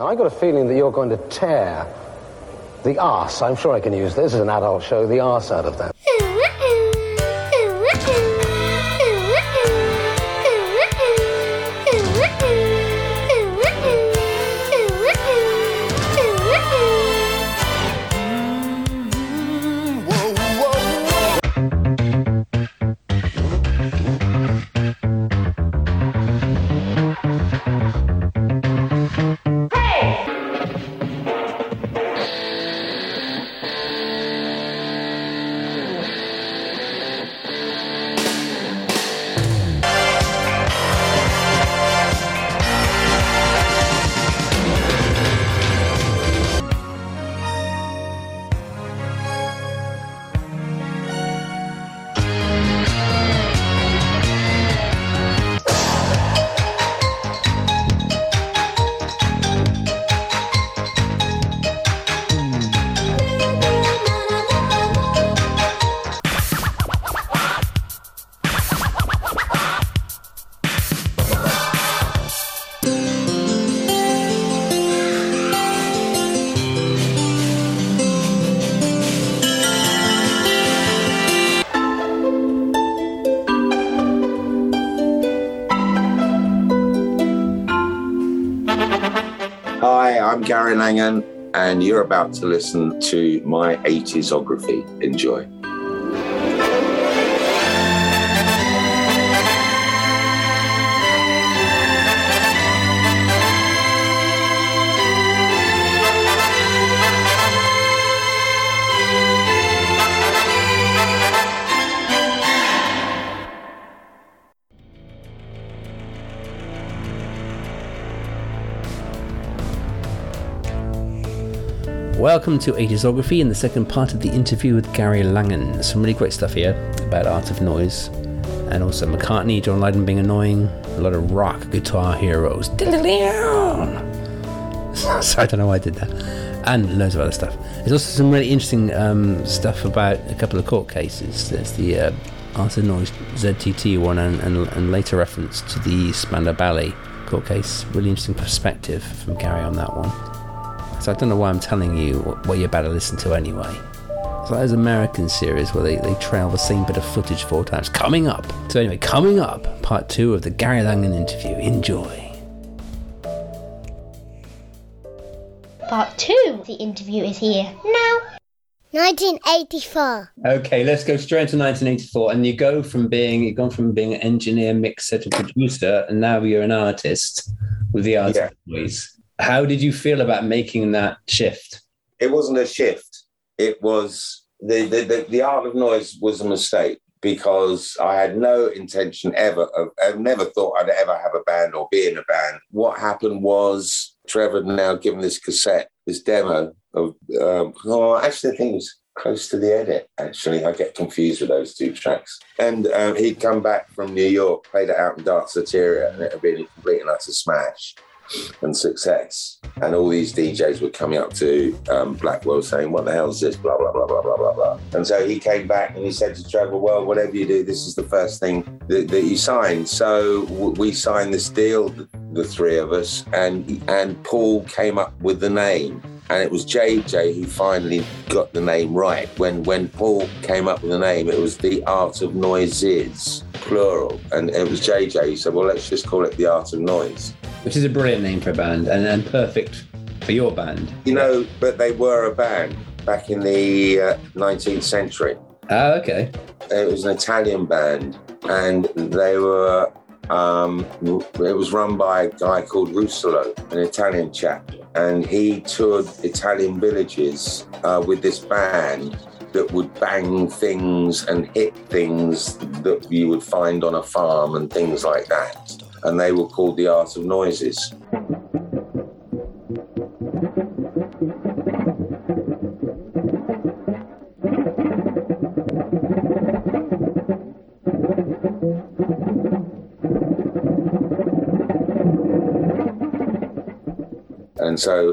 I got a feeling that you're going to tear the arse, I'm sure I can use this as an adult show, the arse out of that. About to listen to my 80sography. Enjoy. Welcome to 80sography in the second part of the interview with Gary Langan. Some really great stuff here about art of noise and also McCartney, John Lydon being annoying, a lot of rock guitar heroes. So I don't know why I did that. And loads of other stuff. There's also some really interesting um, stuff about a couple of court cases. There's the uh, Art of Noise ZTT one and, and, and later reference to the Spandau Ballet court case. Really interesting perspective from Gary on that one. So I don't know why I'm telling you what you're about to listen to anyway. It's like those American series where they, they trail the same bit of footage four times. Coming up. So anyway, coming up, part two of the Gary Langan interview. Enjoy. Part two of the interview is here now. 1984. Okay, let's go straight into 1984. And you go from being you've gone from being an engineer, mixer to producer, and now you're an artist with the art Yeah. of noise. How did you feel about making that shift? It wasn't a shift. It was the, the, the, the art of noise was a mistake because I had no intention ever of, I've never thought I'd ever have a band or be in a band. What happened was Trevor now given this cassette, this demo of, um, oh, actually, I think it was close to the edit, actually. I get confused with those two tracks. And um, he'd come back from New York, played it out in Danceteria, and it had been a complete and utter smash and success. And all these DJs were coming up to um, Blackwell saying, What the hell is this? Blah, blah, blah, blah, blah, blah, blah. And so he came back and he said to Trevor, Well, whatever you do, this is the first thing that, that you sign. So w- we signed this deal, the, the three of us, and, and Paul came up with the name. And it was JJ who finally got the name right. When when Paul came up with the name, it was the Art of Noises, plural. And it was JJ who said, Well, let's just call it the Art of Noise. Which is a brilliant name for a band and, and perfect for your band. You know, but they were a band back in the uh, 19th century. Ah, okay. It was an Italian band, and they were. Um, it was run by a guy called Russolo, an Italian chap, and he toured Italian villages uh, with this band that would bang things and hit things that you would find on a farm and things like that. And they were called the Art of Noises. And so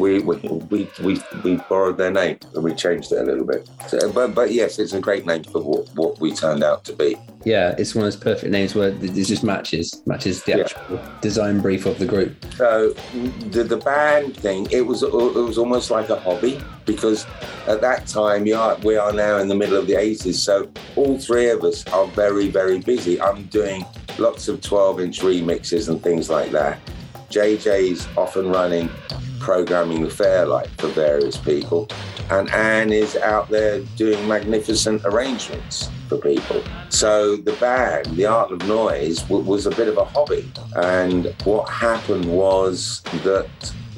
we we, we we we borrowed their name and we changed it a little bit. So, but but yes, it's a great name for what, what we turned out to be. Yeah, it's one of those perfect names where it just matches matches the Yeah. actual design brief of the group. So the, the band thing, it was it was almost like a hobby because at that time, you are, we are now in the middle of the 80s. So all three of us are very, very busy. I'm doing lots of 12 inch remixes and things like that. JJ's off and running, programming the Fairlight for various people. And Anne is out there doing magnificent arrangements for people. So the band, The Art of Noise, w- was a bit of a hobby. And what happened was that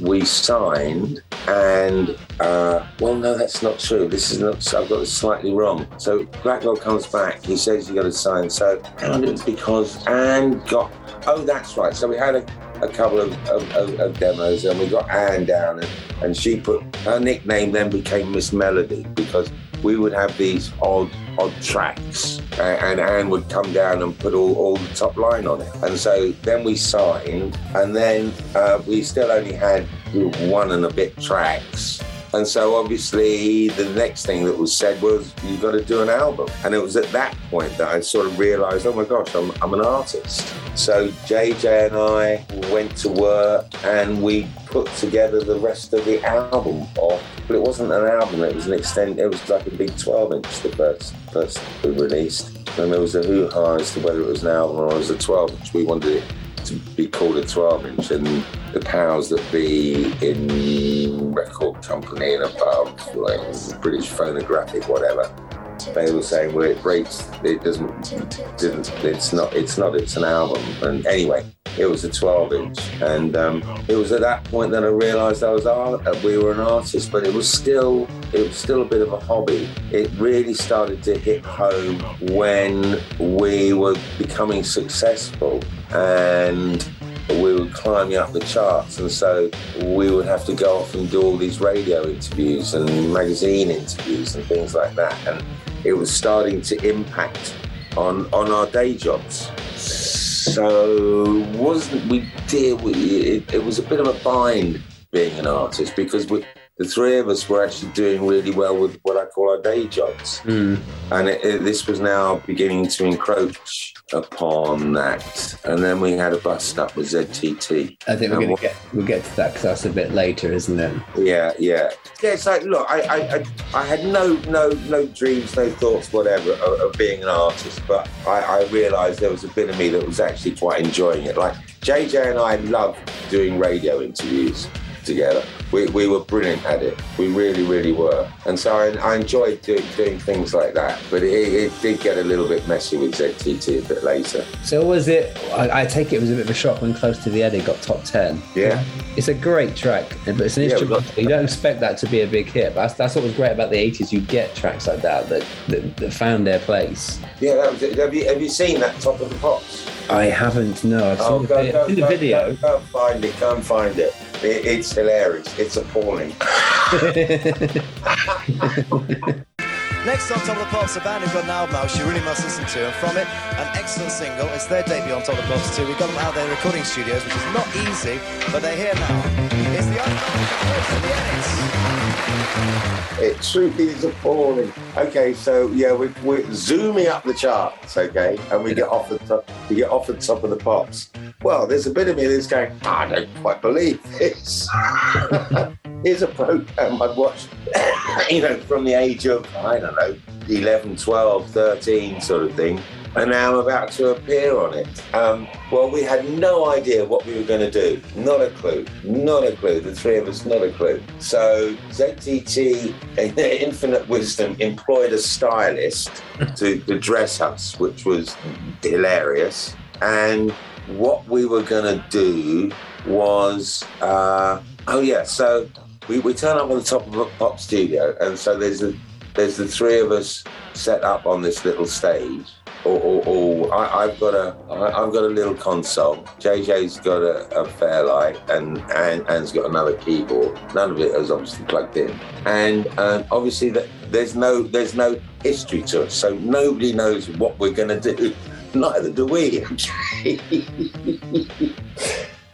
we signed and uh, well no that's not true this is not i've got this slightly wrong so blackwell comes back he says you got to sign so and because anne got oh that's right so we had a, a couple of, of, of, of demos and we got anne down and, and she put her nickname then became miss melody because we would have these odd odd tracks a- and Anne would come down and put all, all the top line on it. And so then we signed and then uh, we still only had one and a bit tracks and so obviously the next thing that was said was you've got to do an album. And it was at that point that I sort of realized oh my gosh I'm, I'm an artist. So JJ and I went to work and we put together the rest of the album off. But it wasn't an album it was an extend it was like a big 12 inch the first first we released. And there was a hoo-ha as to whether it was an album or it was a 12 inch we wanted it to be called a 12 inch and the powers that be in record company and above like british phonographic whatever they were saying well it breaks it doesn't didn't it's not it's not it's an album. And anyway it was a 12 inch. And um, it was at that point that i realized i was art, we were an artist but it was still it was still a bit of a hobby. It really started to hit home when we were becoming successful. And we were climbing up the charts and so we would have to go off and do all these radio interviews and magazine interviews and things like that. And it was starting to impact on on our day jobs. So wasn't we we it, it was a bit of a bind being an artist because we the three of us were actually doing really well with what I call our day jobs Mm. and it, it, this was now beginning to encroach upon that. And then we had a bust up with ZTT. I think we're going to get we'll get to that because that's a bit later, isn't it? Yeah, yeah, yeah. It's like, look, I, I, I, I had no, no, no dreams, no thoughts, whatever, of, of being an artist. But I, I realised there was a bit of me that was actually quite enjoying it. Like JJ and I love doing radio interviews together. We, we were brilliant at it. We really, really were. And so I, I enjoyed do, doing things like that. But it, it did get a little bit messy with ZTT a bit later. So was it? I, I take it, was a bit of a shock when Close to the Edit got top ten. Yeah. It's a great track, but it's an Yeah, you don't expect that to be a big hit, but that's, that's what was great about the '80s. You get tracks like that that, that, that found their place. Yeah, that was it. Have you, have you seen that Top of the Pops? I haven't. No, I've Oh, seen, go, the, go, seen the video. Go, go and find it. Go and find it. it it's hilarious. It's appalling. Next on Top of the Pops, a band who've got an album out you really must listen to, and from it, an excellent single. It's their debut on Top of the Pops too. We got them out there in recording studios, which is not easy, but they're here now. It's the Unfolded the Edits. It truly is appalling. Okay, so yeah, we're, we're zooming up the charts, okay, and we get off the top. We get off the top of the pops. Well, there's a bit of me that's going. I don't quite believe this. Here's a program I'd watched, you know, from the age of I don't know, 11, 12, 13, sort of thing. And now I'm about to appear on it. Um, well, we had no idea what we were going to do. Not a clue. Not a clue. The three of us, not a clue. So ZTT, in their infinite wisdom, employed a stylist to, to dress us, which was hilarious. And what we were going to do was, uh, oh yeah, so we, we turn up on the top of a pop studio, and so there's a there's the three of us set up on this little stage. Or, or, or I, I've got a I, I've got a little console. JJ's got a, a Fairlight, and Anne, Anne's got another keyboard. None of it is obviously plugged in, and um, obviously that there's no there's no history to it, so nobody knows what we're going to do. Neither do we.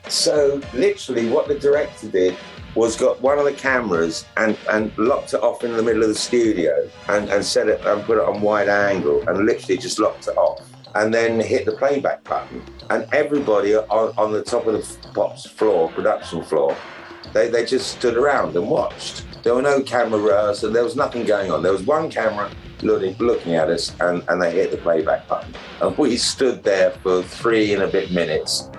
so literally, what the director did was got one of the cameras and, and locked it off in the middle of the studio and, and set it and put it on wide angle and literally just locked it off. and then hit the playback button. And everybody on, on the top of the Pops floor, production floor, they, they just stood around and watched. There were no cameras, and there was nothing going on. There was one camera looking, looking at us, and, and they hit the playback button. And we stood there for three and a bit minutes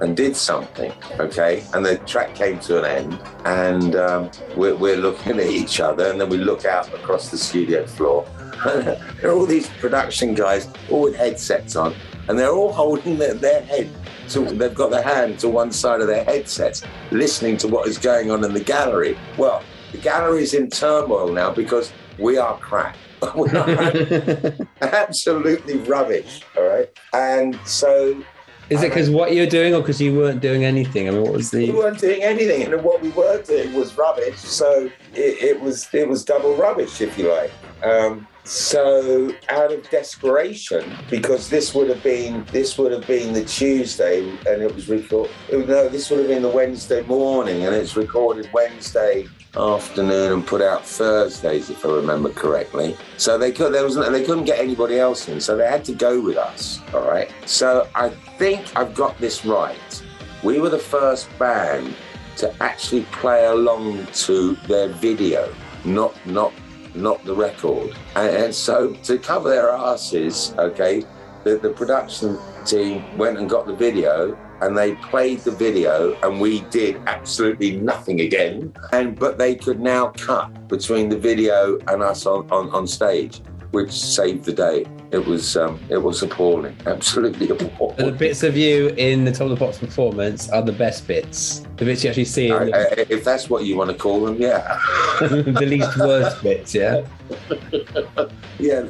and did something, okay? And the track came to an end, and um, we're, we're looking at each other, and then we look out across the studio floor. there are all these production guys, all with headsets on, and they're all holding their, their head. To, they've got their hand to one side of their headsets, listening to what is going on in the gallery. Well, the gallery's in turmoil now because we are crap. we are absolutely rubbish. All right. And so Is it because what you're doing, or because you weren't doing anything? I mean, what was the? we weren't doing anything, and what we were doing was rubbish. So it, it was it was double rubbish, if you like. Um, so out of desperation, because this would have been this would have been the Tuesday, and it was recorded. No, this would have been the Wednesday morning, and it's recorded Wednesday afternoon and put out Thursdays, if I remember correctly. So they could there was they couldn't get anybody else in, so they had to go with us. All right. So I think I've got this right. We were the first band to actually play along to their video, not not not the record. And, and so to cover their asses, okay, the, the production team went and got the video and they played the video and we did absolutely nothing again. And but they could now cut between the video and us on, on, on stage, which saved the day. It was um, it was appalling, absolutely appalling. The bits of you in the Top of the Pops performance are the best bits. The bits you actually see, in I, the, I, if that's what you want to call them, yeah. the least worst bits. Yeah. Yeah,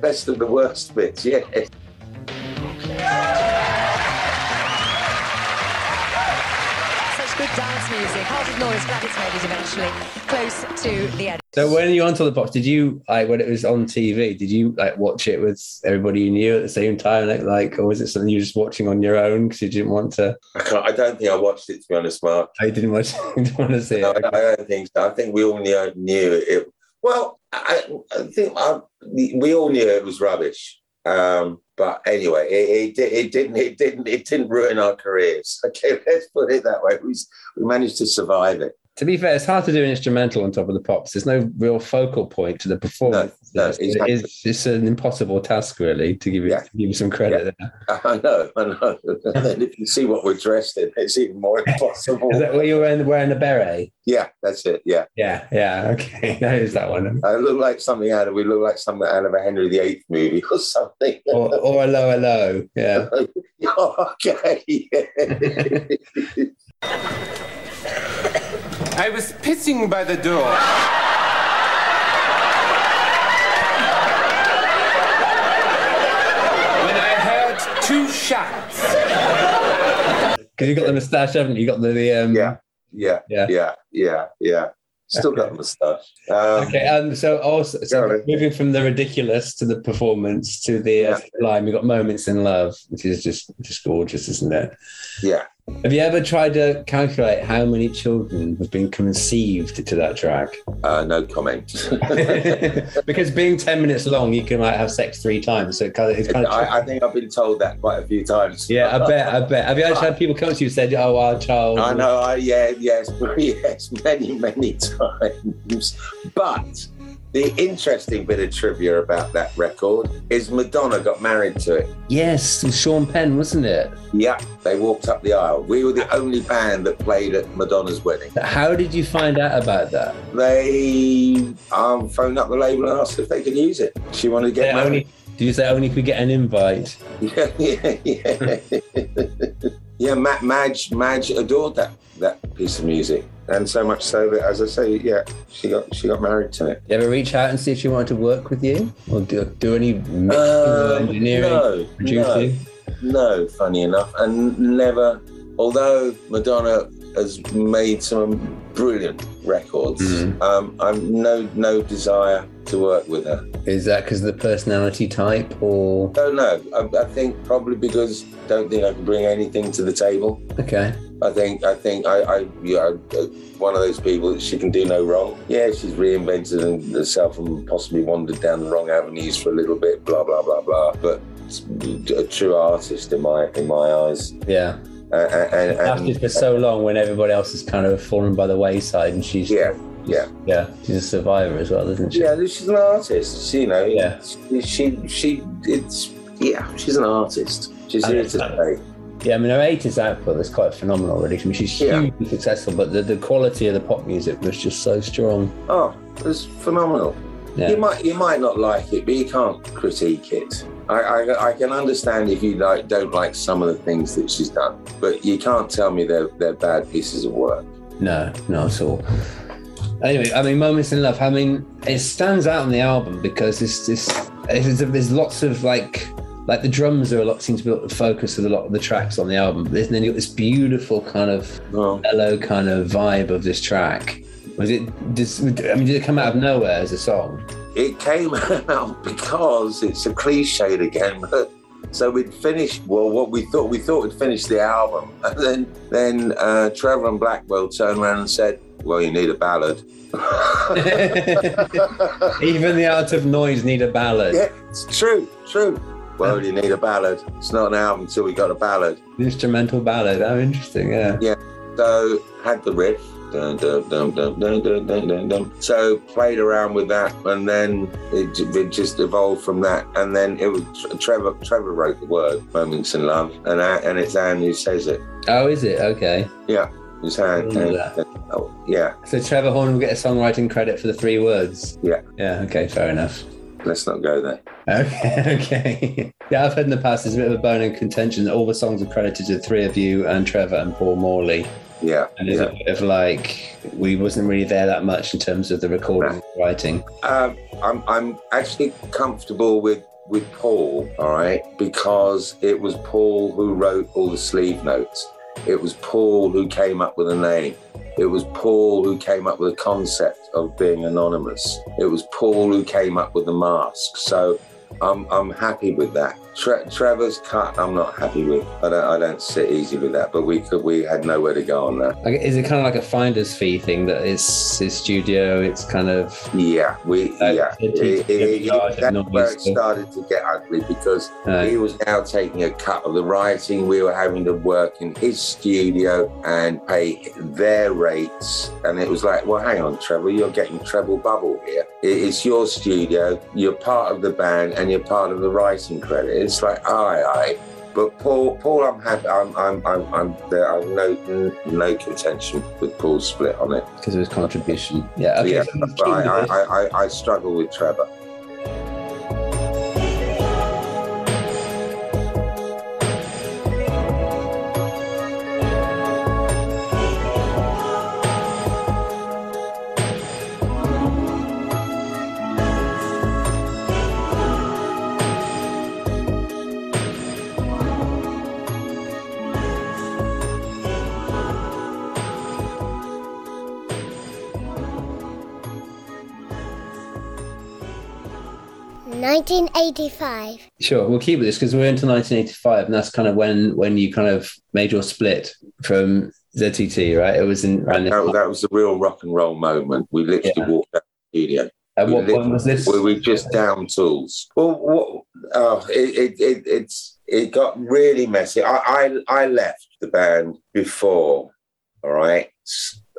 best of the worst bits, yeah. Good dance music. Heart of Noise, glad it's made it eventually. Close to the end. So when you were on Top of the box, did you like when it was on TV? Did you like watch it with everybody you knew at the same time? Like, like or was it something you were just watching on your own because you didn't want to? I, can't, I don't think I watched it, to be honest, Mark. Oh, I didn't want to, didn't want to see No, it. I don't think so. I think we all knew, knew it. Well, I, I think uh, I, we all knew it was rubbish. Um, but anyway, it, it, it didn't. It didn't. It didn't ruin our careers. Okay, let's put it that way. We, we managed to survive it. To be fair, it's hard to do an instrumental on top of the pops. There's no real focal point to the performance. No, no, It's- exactly. it's, it's an impossible task, really, to give you Yeah. to give you some credit. there. I know. I know. and if you see what we're dressed in, it's even more impossible. Is that what you're wearing? Wearing a beret? yeah, that's it. Yeah, Yeah, yeah. Okay, that is that one. I look like something out of. We look like something out of a Henry VIII movie or something. Or, or a lower low. Yeah. okay. I was pissing by the door. when I heard two shots. Because you got the moustache, haven't you? You got the, the um. Yeah. Yeah, Yeah. yeah, yeah, yeah. Still got the moustache. Um, Okay, um, so also so moving from the ridiculous to the performance to the uh, Yeah. sublime, we got moments in love, which is just just gorgeous, isn't it? Yeah. Have you ever tried to calculate how many children have been conceived to that track? Uh, no comment. because being ten minutes long, you can like have sex three times, so it kind of, it's kind of I, I think I've been told that quite a few times. yeah. I bet, I bet. Have you actually had people come to you and said, "Oh, our child"? I know. I, yeah, yes, yes, many, many times. But the interesting bit of trivia about that record is Madonna got married to it. Yes, it was Sean Penn, wasn't it? Yeah, they walked up the aisle. We were the only band that played at Madonna's wedding. How did you find out about that? They um, phoned up the label and asked if they could use it. She wanted to get They married. only, did you say only if we get an invite? Yeah, yeah, yeah. yeah, Ma- Madge, Madge adored that that piece of music, and so much so that, as I say, yeah, she got she got married to it. You ever reach out and see if she wanted to work with you or do, do any mixing Um, engineering, no, producing? No, funny enough, and never. Although Madonna has made some brilliant records, Mhm. um, I've no no desire to work with her. Is that because of the personality type or Don't know. I, I think probably because don't think I can bring anything to the table. okay? I think I think I, I yeah, uh, one of those people that she can do no wrong. Yeah, she's reinvented herself and possibly wandered down the wrong avenues for a little bit, blah blah blah blah. But a true artist in my in my eyes. Yeah. Uh, and, and, Lasted for so long when everybody else is kind of fallen by the wayside, and she's yeah, yeah, yeah, she's a survivor as well, isn't she? yeah. She's an artist. She, you know. Yeah. She, she, she, it's yeah. She's an artist. She's here to stay. Yeah, I mean, her 80s output is quite phenomenal, really. I mean, she's Yeah. hugely successful, but the, the quality of the pop music was just so strong. Oh, it's phenomenal. Yeah. You might you might not like it, but you can't critique it. I, I, I can understand if you like don't like some of the things that she's done, but you can't tell me they're they're bad pieces of work. No, not at all. Anyway, I mean, Moments in Love. I mean, it stands out on the album because this this there's, there's lots of like like the drums are a lot seem to be the focus of a lot of the tracks on the album. And then you've got this beautiful kind of Well, mellow kind of vibe of this track. Was it? This, I mean, did it come out of nowhere as a song? It came out because it's a cliched again. So we'd finished well what we thought we thought we'd finished the album, and then then uh, Trevor and Blackwell turned around and said, "Well, you need a ballad." Even the art of noise need a ballad. yeah, it's true, true. Well, you need a ballad. It's not an album until we got a ballad. An instrumental ballad. How interesting. Yeah. Yeah. So had the riff. Dun, dun, dun, so played around with that, and then it, it, just evolved from that. And then it was Trevor. Trevor wrote the word "Moments in Love," and I, and it's Anne who says it. Oh, is it okay? Yeah, it's Anne. Oh, yeah. So Trevor Horn will get a songwriting credit for the three words. Yeah. Yeah. Okay. Fair enough. Let's not go there. Okay, okay. Yeah, I've heard in the past there's a bit of a bone in contention that all the songs are credited to the three of you and Trevor and Paul Morley. Yeah. and yeah. a bit of like we wasn't really there that much in terms of the recording and writing. Um, I'm I'm actually comfortable with with Paul, all right, because it was Paul who wrote all the sleeve notes. It was Paul who came up with a name. It was Paul who came up with the concept of being anonymous. It was Paul who came up with the mask. So I'm I'm happy with that. Tre- Trevor's cut, I'm not happy with. I don't I don't sit easy with that. But we could we had nowhere to go on that. Like, is it kind of like a finder's fee thing that it's his studio? It's kind of Yeah, we Uh, yeah. it It- it- it- that's where it started to get ugly because uh, he was now taking a cut of the writing. We were having to work in his studio and pay their rates, and it was like, well, hang on, Trevor, you're getting treble bubble here. It- It's your studio. You're part of the band, and you're part of the writing credit. It's like, aye, aye. But Paul, Paul, I'm happy. I'm, I'm, I'm, I'm there. I'm no, no contention with Paul's split on it. because of his contribution. Yeah. Okay. yeah, but I, with I, this. I, I, I struggle with Trevor. Nineteen eighty-five. Sure, we'll keep with this because we're into 1985, and that's kind of when when you kind of made your split from ZTT, right? It was in around this That, that was a real rock and roll moment. We literally Yeah. walked out of the studio. At we what point was this? We were just down tools. Well, what, oh, it, it, it, it's it got really messy. I, I I left the band before. All right,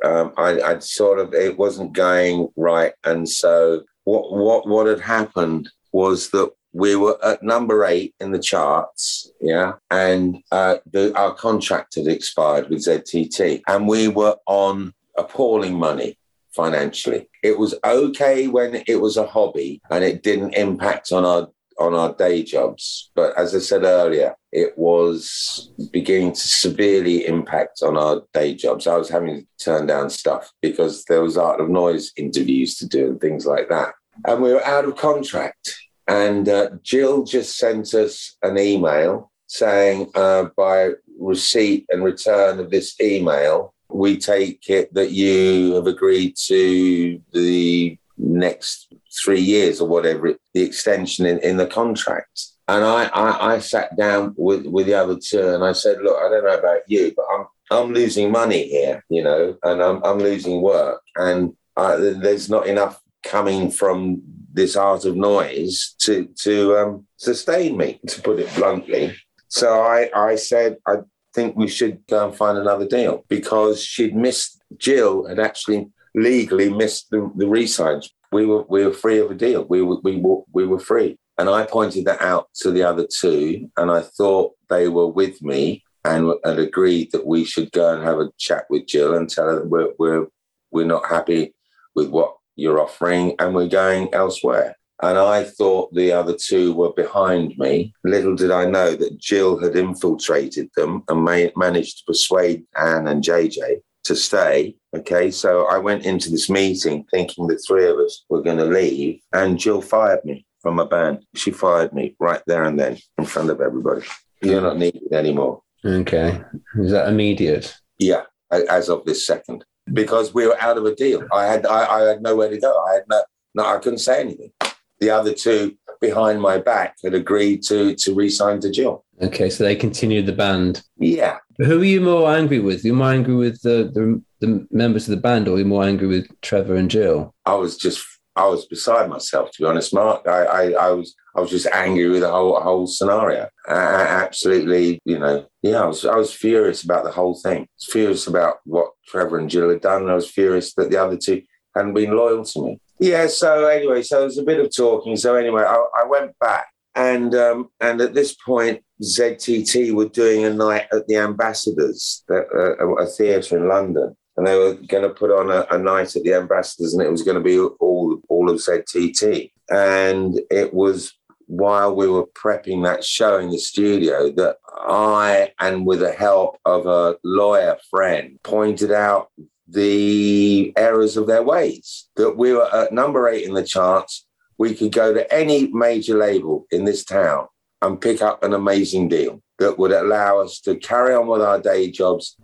um, I I sort of it wasn't going right, and so what what what had happened was that we were at number eight in the charts, yeah, and uh, the, our contract had expired with ZTT, and we were on appalling money financially. It was okay when it was a hobby and it didn't impact on our on our day jobs, but as I said earlier, it was beginning to severely impact on our day jobs. I was having to turn down stuff because there was art of noise interviews to do and things like that, and we were out of contract. And uh, Jill just sent us an email saying, uh, by receipt and return of this email, we take it that you have agreed to the next three years or whatever, the extension in, in the contract. And I, I, I sat down with, with the other two and I said, look, I don't know about you, but I'm, I'm losing money here, you know, and I'm, I'm losing work and uh, there's not enough coming from this art of noise to to um, sustain me, to put it bluntly. So I, I said, I think we should go and find another deal because she'd missed, Jill had actually legally missed the, the re-signs. We were, we were free of a deal. We were, we were, we were free. And I pointed that out to the other two, and I thought they were with me and had agreed that we should go and have a chat with Jill and tell her that we're, we're, we're not happy with what you're offering and we're going elsewhere. And I thought the other two were behind me. Little did I know that Jill had infiltrated them and ma- managed to persuade Anne and JJ to stay. Okay, so I went into this meeting thinking the three of us were going to leave, and Jill fired me from my band. She fired me right there and then in front of everybody. You're not needed anymore. Okay. Is that immediate? Yeah, as of this second, because we were out of a deal. I had I, I had nowhere to go. I had no, no, I couldn't say anything. The other two behind my back had agreed to to re-sign to Jill. Okay, so they continued the band. Yeah, Who are you more angry with? You're more angry with the, the, the members of the band, or are you more angry with Trevor and Jill? I was just I was beside myself to be honest, Mark. I I, I was I was just angry with the whole whole scenario. I, I absolutely, you know, yeah. I was I was furious about the whole thing. I was furious about what Trevor and Jill had done. I was furious that the other two hadn't been loyal to me. Yeah. So anyway, so there was a bit of talking. So anyway, I, I went back. And um, and at this point, ZTT were doing a night at the Ambassadors, uh, a, a theatre in London, and they were going to put on a, a night at the Ambassadors, and it was going to be all all of ZTT. And it was while we were prepping that show in the studio that I, and with the help of a lawyer friend, pointed out the errors of their ways. That we were at number eight in the charts. We could go to any major label in this town and pick up an amazing deal that would allow us to carry on with our day jobs,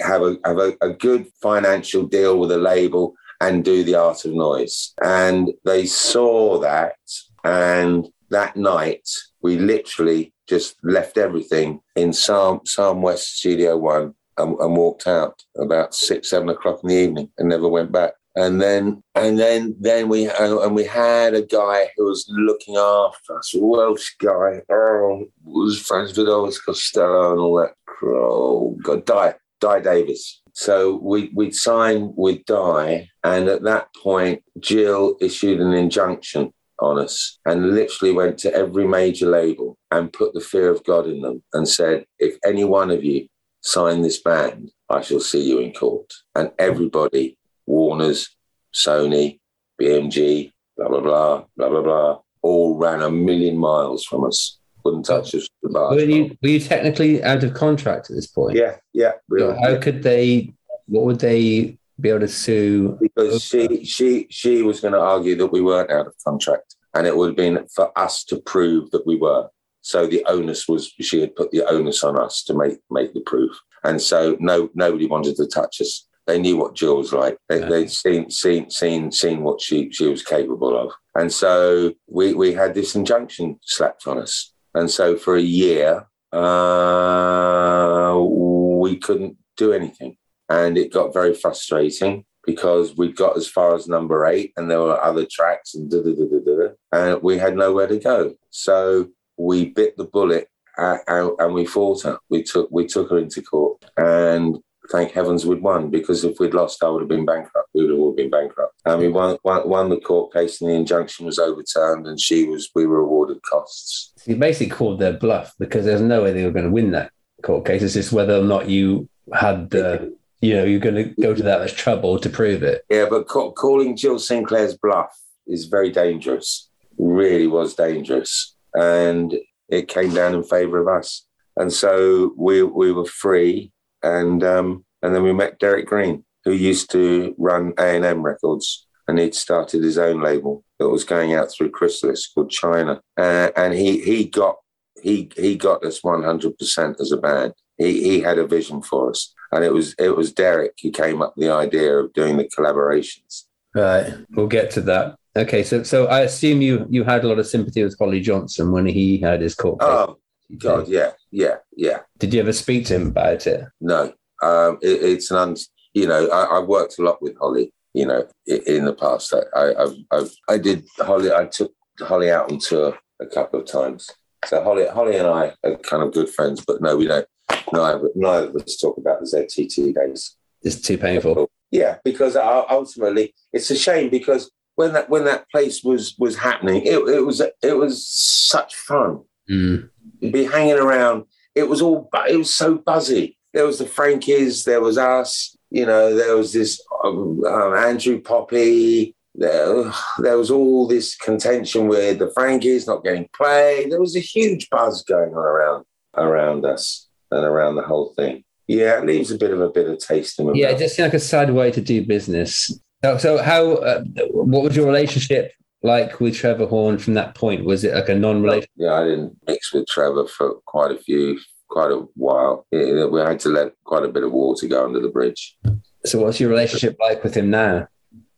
have a have a, a good financial deal with a label, and do the art of noise. And they saw that, and that night we literally just left everything in Sarm Sarm West Studio One and, and walked out about six seven o'clock in the evening and never went back. And then, and then, then we and we had a guy who was looking after us, a Welsh guy. Oh, was friends with Elvis Costello and all that. Oh, God, Dai, Dai Davies. So we we'd signed with Dai, and at that point, Jill issued an injunction on us and literally went to every major label and put the fear of God in them and said, if any one of you sign this band, I shall see you in court. And everybody Warner's, Sony, BMG, blah, blah, blah, blah, blah, blah, all ran a million miles from us. Wouldn't touch us. with a Were you, were you technically out of contract at this point? Yeah, yeah. we So were- how could they, what would they be able to sue? because she she she was going to argue that we weren't out of contract, and it would have been for us to prove that we were. So the onus was she had put the onus on us to make make the proof, and so no nobody wanted to touch us. They knew what Jill was like. They, They'd seen seen seen seen what she she was capable of, and so we we had this injunction slapped on us, and so for a year uh, we couldn't do anything and it got very frustrating because we got as far as number eight and there were other tracks and da da da da da, and we had nowhere to go. So we bit the bullet and, and we fought her. We took we took her into court, and thank heavens we'd won because if we'd lost, I would have been bankrupt. We would have all been bankrupt. And we won, won, won the court case, and the injunction was overturned, and she was we were awarded costs. So you basically called their bluff because there's no way they were going to win that court case. It's just whether or not you had the, you know, you're going to go to that much trouble to prove it. Yeah, but ca- calling Jill Sinclair's bluff is very dangerous. Really was dangerous, and it came down in favour of us. And so we we were free, and um, and then we met Derek Green, who used to run A and M Records, and he'd started his own label that was going out through Chrysalis called China, uh, and he he got he he got us one hundred percent as a band. He he had a vision for us, and it was it was Derek who came up with the idea of doing the collaborations. Right. We'll get to that. Okay. So, so I assume you you had a lot of sympathy with Holly Johnson when he had his court. Oh God, yeah, yeah, yeah. Did you ever speak to him about it? No, um, it, it's an un, you know I, I worked a lot with Holly. you know, i- in the past. I, I, I, I, I did Holly. I took Holly out on tour a couple of times. So Holly, Holly and I are kind of good friends, but no, we don't. Neither, neither of us talk about the ZTT days. It's too painful. Yeah, because ultimately it's a shame because when that when that place was was happening, it, it was it was such fun. Mm. Be hanging around. It was all it was so buzzy. There was the Frankies, there was us. You know, there was this um, um, Andrew Poppy. There, there was all this contention with the Frankies not getting play. There was a huge buzz going on around around us and around the whole thing. Yeah, it leaves a bit of a bitter taste in my Yeah, it just seemed like a sad way to do business. So, so how? Uh, what was your relationship like with Trevor Horn from that point? Was it like a non-relation? Yeah, I didn't mix with Trevor for quite a few, quite a while. Yeah, we had to let quite a bit of water go under the bridge. So, what's your relationship like with him now?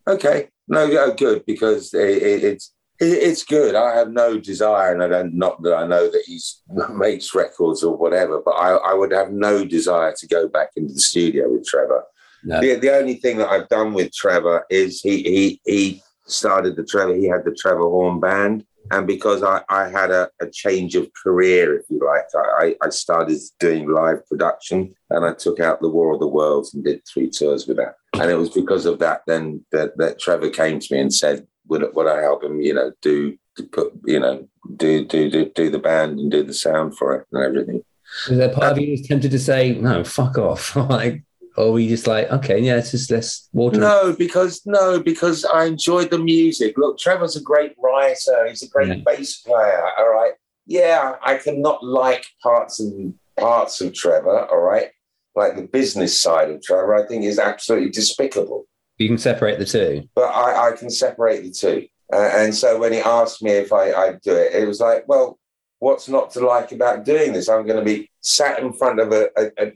Okay, no, yeah, good because it, it, it's it, it's good. I have no desire, and I don't not that I know that he's makes records or whatever, but I, I would have no desire to go back into the studio with Trevor. No. The, the only thing that I've done with Trevor is he he he started the Trevor. He had the Trevor Horn band, and because I, I had a, a change of career, if you like, I, I started doing live production, and I took out the War of the Worlds and did three tours with that. And it was because of that then that, that Trevor came to me and said, "Would would I help him? You know, do to put you know do do do do the band and do the sound for it and everything." Was there part of you was tempted to say, "No, fuck off," like, or were you just like, "Okay, yeah, it's just let's water." No, because no, because I enjoyed the music. Look, Trevor's a great writer. He's a great Yeah. bass player. All right. Yeah, I cannot like parts and parts of Trevor. All right. Like the business side of Trevor, I think is absolutely despicable. You can separate the two. But I, I can separate the two. Uh, and so when he asked me if I, I'd do it, it was like, well, what's not to like about doing this? I'm going to be sat in front of a, a,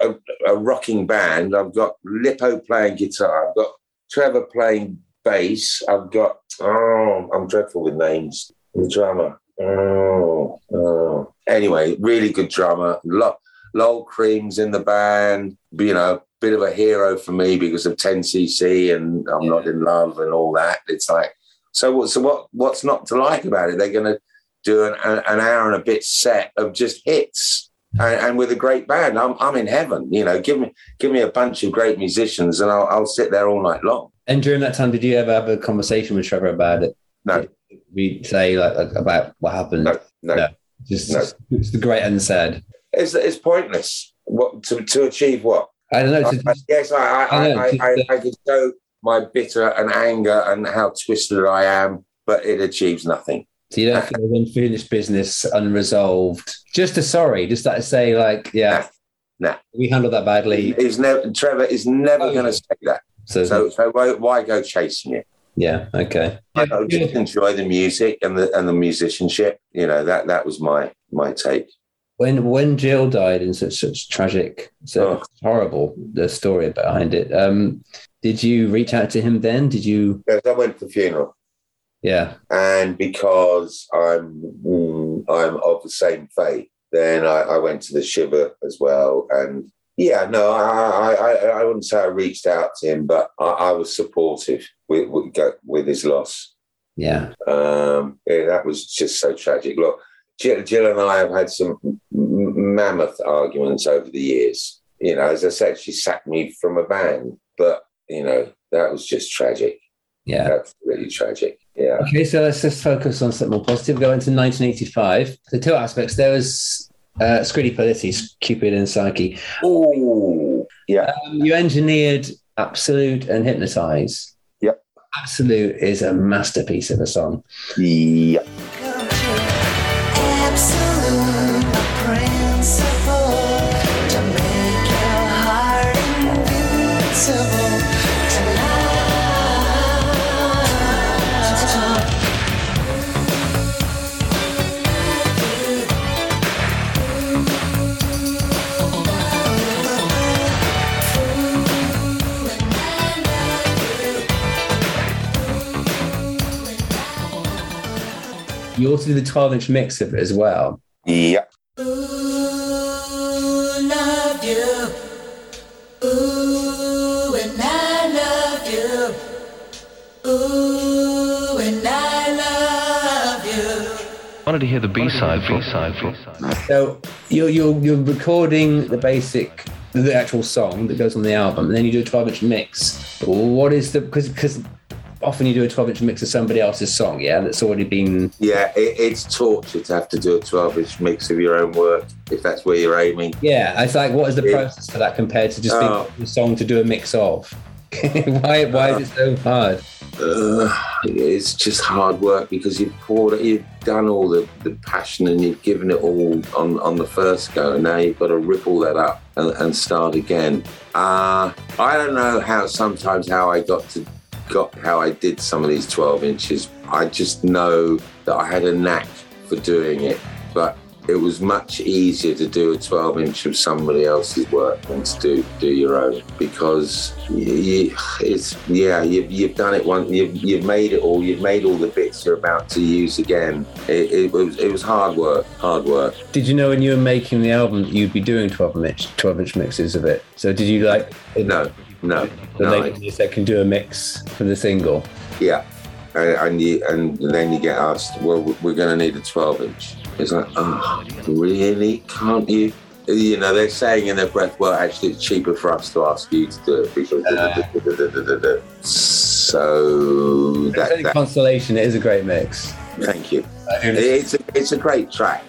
a, a, rocking band. I've got Lippo playing guitar. I've got Trevor playing bass. I've got, oh, I'm dreadful with names. The drummer. Oh, oh. Anyway, really good drummer. Lo- Lol Creme's in the band. You know, bit of a hero for me because of 10cc and I'm not in love and all that. It's like, so what? So what? What's not to like about it? They're going to do an, an hour and a bit set of just hits, and, and with a great band. I'm I'm in heaven. You know, give me give me a bunch of great musicians, and I'll, I'll sit there all night long. And during that time, did you ever have a conversation with Trevor about it? No, We say like like, about what happened. no, no. No. Just No. it's the great unsaid. It's it's pointless. What to to achieve what? I don't know. I, I- yes, I I, I I, I, just, I, I could show my bitter and anger and how twisted I am, but it achieves nothing. So you don't feel unfinished business, unresolved. Just a sorry, just that to say, like, yeah, Nah. we handled that badly. He's never Trevor is never Oh, going to say that. So, So, so why, why go chasing it? yeah, okay. I know, just enjoy the music and the and the musicianship. You know that that was my my take. When when Jill died in such such tragic, so Oh. horrible the story behind it. Um, did you reach out to him then? Did you? Because I went to the funeral, Yeah, and because I'm mm, I'm of the same faith, then I, I went to the shiva as well. And yeah, no, I I, I, wouldn't say I reached out to him, but I, I was supportive with with, with his loss. yeah, Um, yeah, that was just so tragic. Look, Jill, Jill and I have had some mammoth arguments over the years. You know, as I said, she sacked me from a band, but you know that was just tragic. yeah. That's really tragic. Yeah. Okay, so let's just focus on something more positive. Go into 1985. The two aspects. There was uh, Scritti Politti, Cupid and Psyche. Oh, yeah. Um, you engineered Absolute and Hypnotize. Yep. Absolute is a masterpiece of a song. Yeah. You also do the 12 inch mix of it as well. Yeah. Ooh, love you. Ooh, and I love you. Ooh, and I love you. wanted to hear the B-side for B-side So you're, you're, you're recording the basic, the actual song that goes on the album, and then you do a 12 inch mix. What is the, because because often you do a 12 inch mix of somebody else's song, yeah, that's already been. Yeah, it, it's torture to have to do a 12 inch mix of your own work if that's where you're aiming. Yeah, it's like, what is the Yeah. process for that compared to just Oh. being a song to do a mix of? why, why is it so hard? Uh, it's just hard work because you've poured it, you've done all the, the passion and you've given it all on, on the first go, and now you've got to rip all that up and, and start again. Uh, I don't know how sometimes how I got to got how I did some of these 12 inches. I just know that I had a knack for doing it, but it was much easier to do a 12 inch of somebody else's work than to do do your own because you, you, it's yeah you've, you've done it once you've, you've made it all you've made all the bits you're about to use again it, it was it was hard work hard work Did you know when you were making the album you'd be doing 12 inch 12 inch mixes of it? So did you like no no no, said can do a mix for the single? yeah and, and you and then you get asked well we're going to need a 12 inch it's like oh really can't you you know they're saying in their breath well actually it's cheaper for us to ask you to do it because so It's that, that consolation. It is a great mix. thank you it's a, it's a great track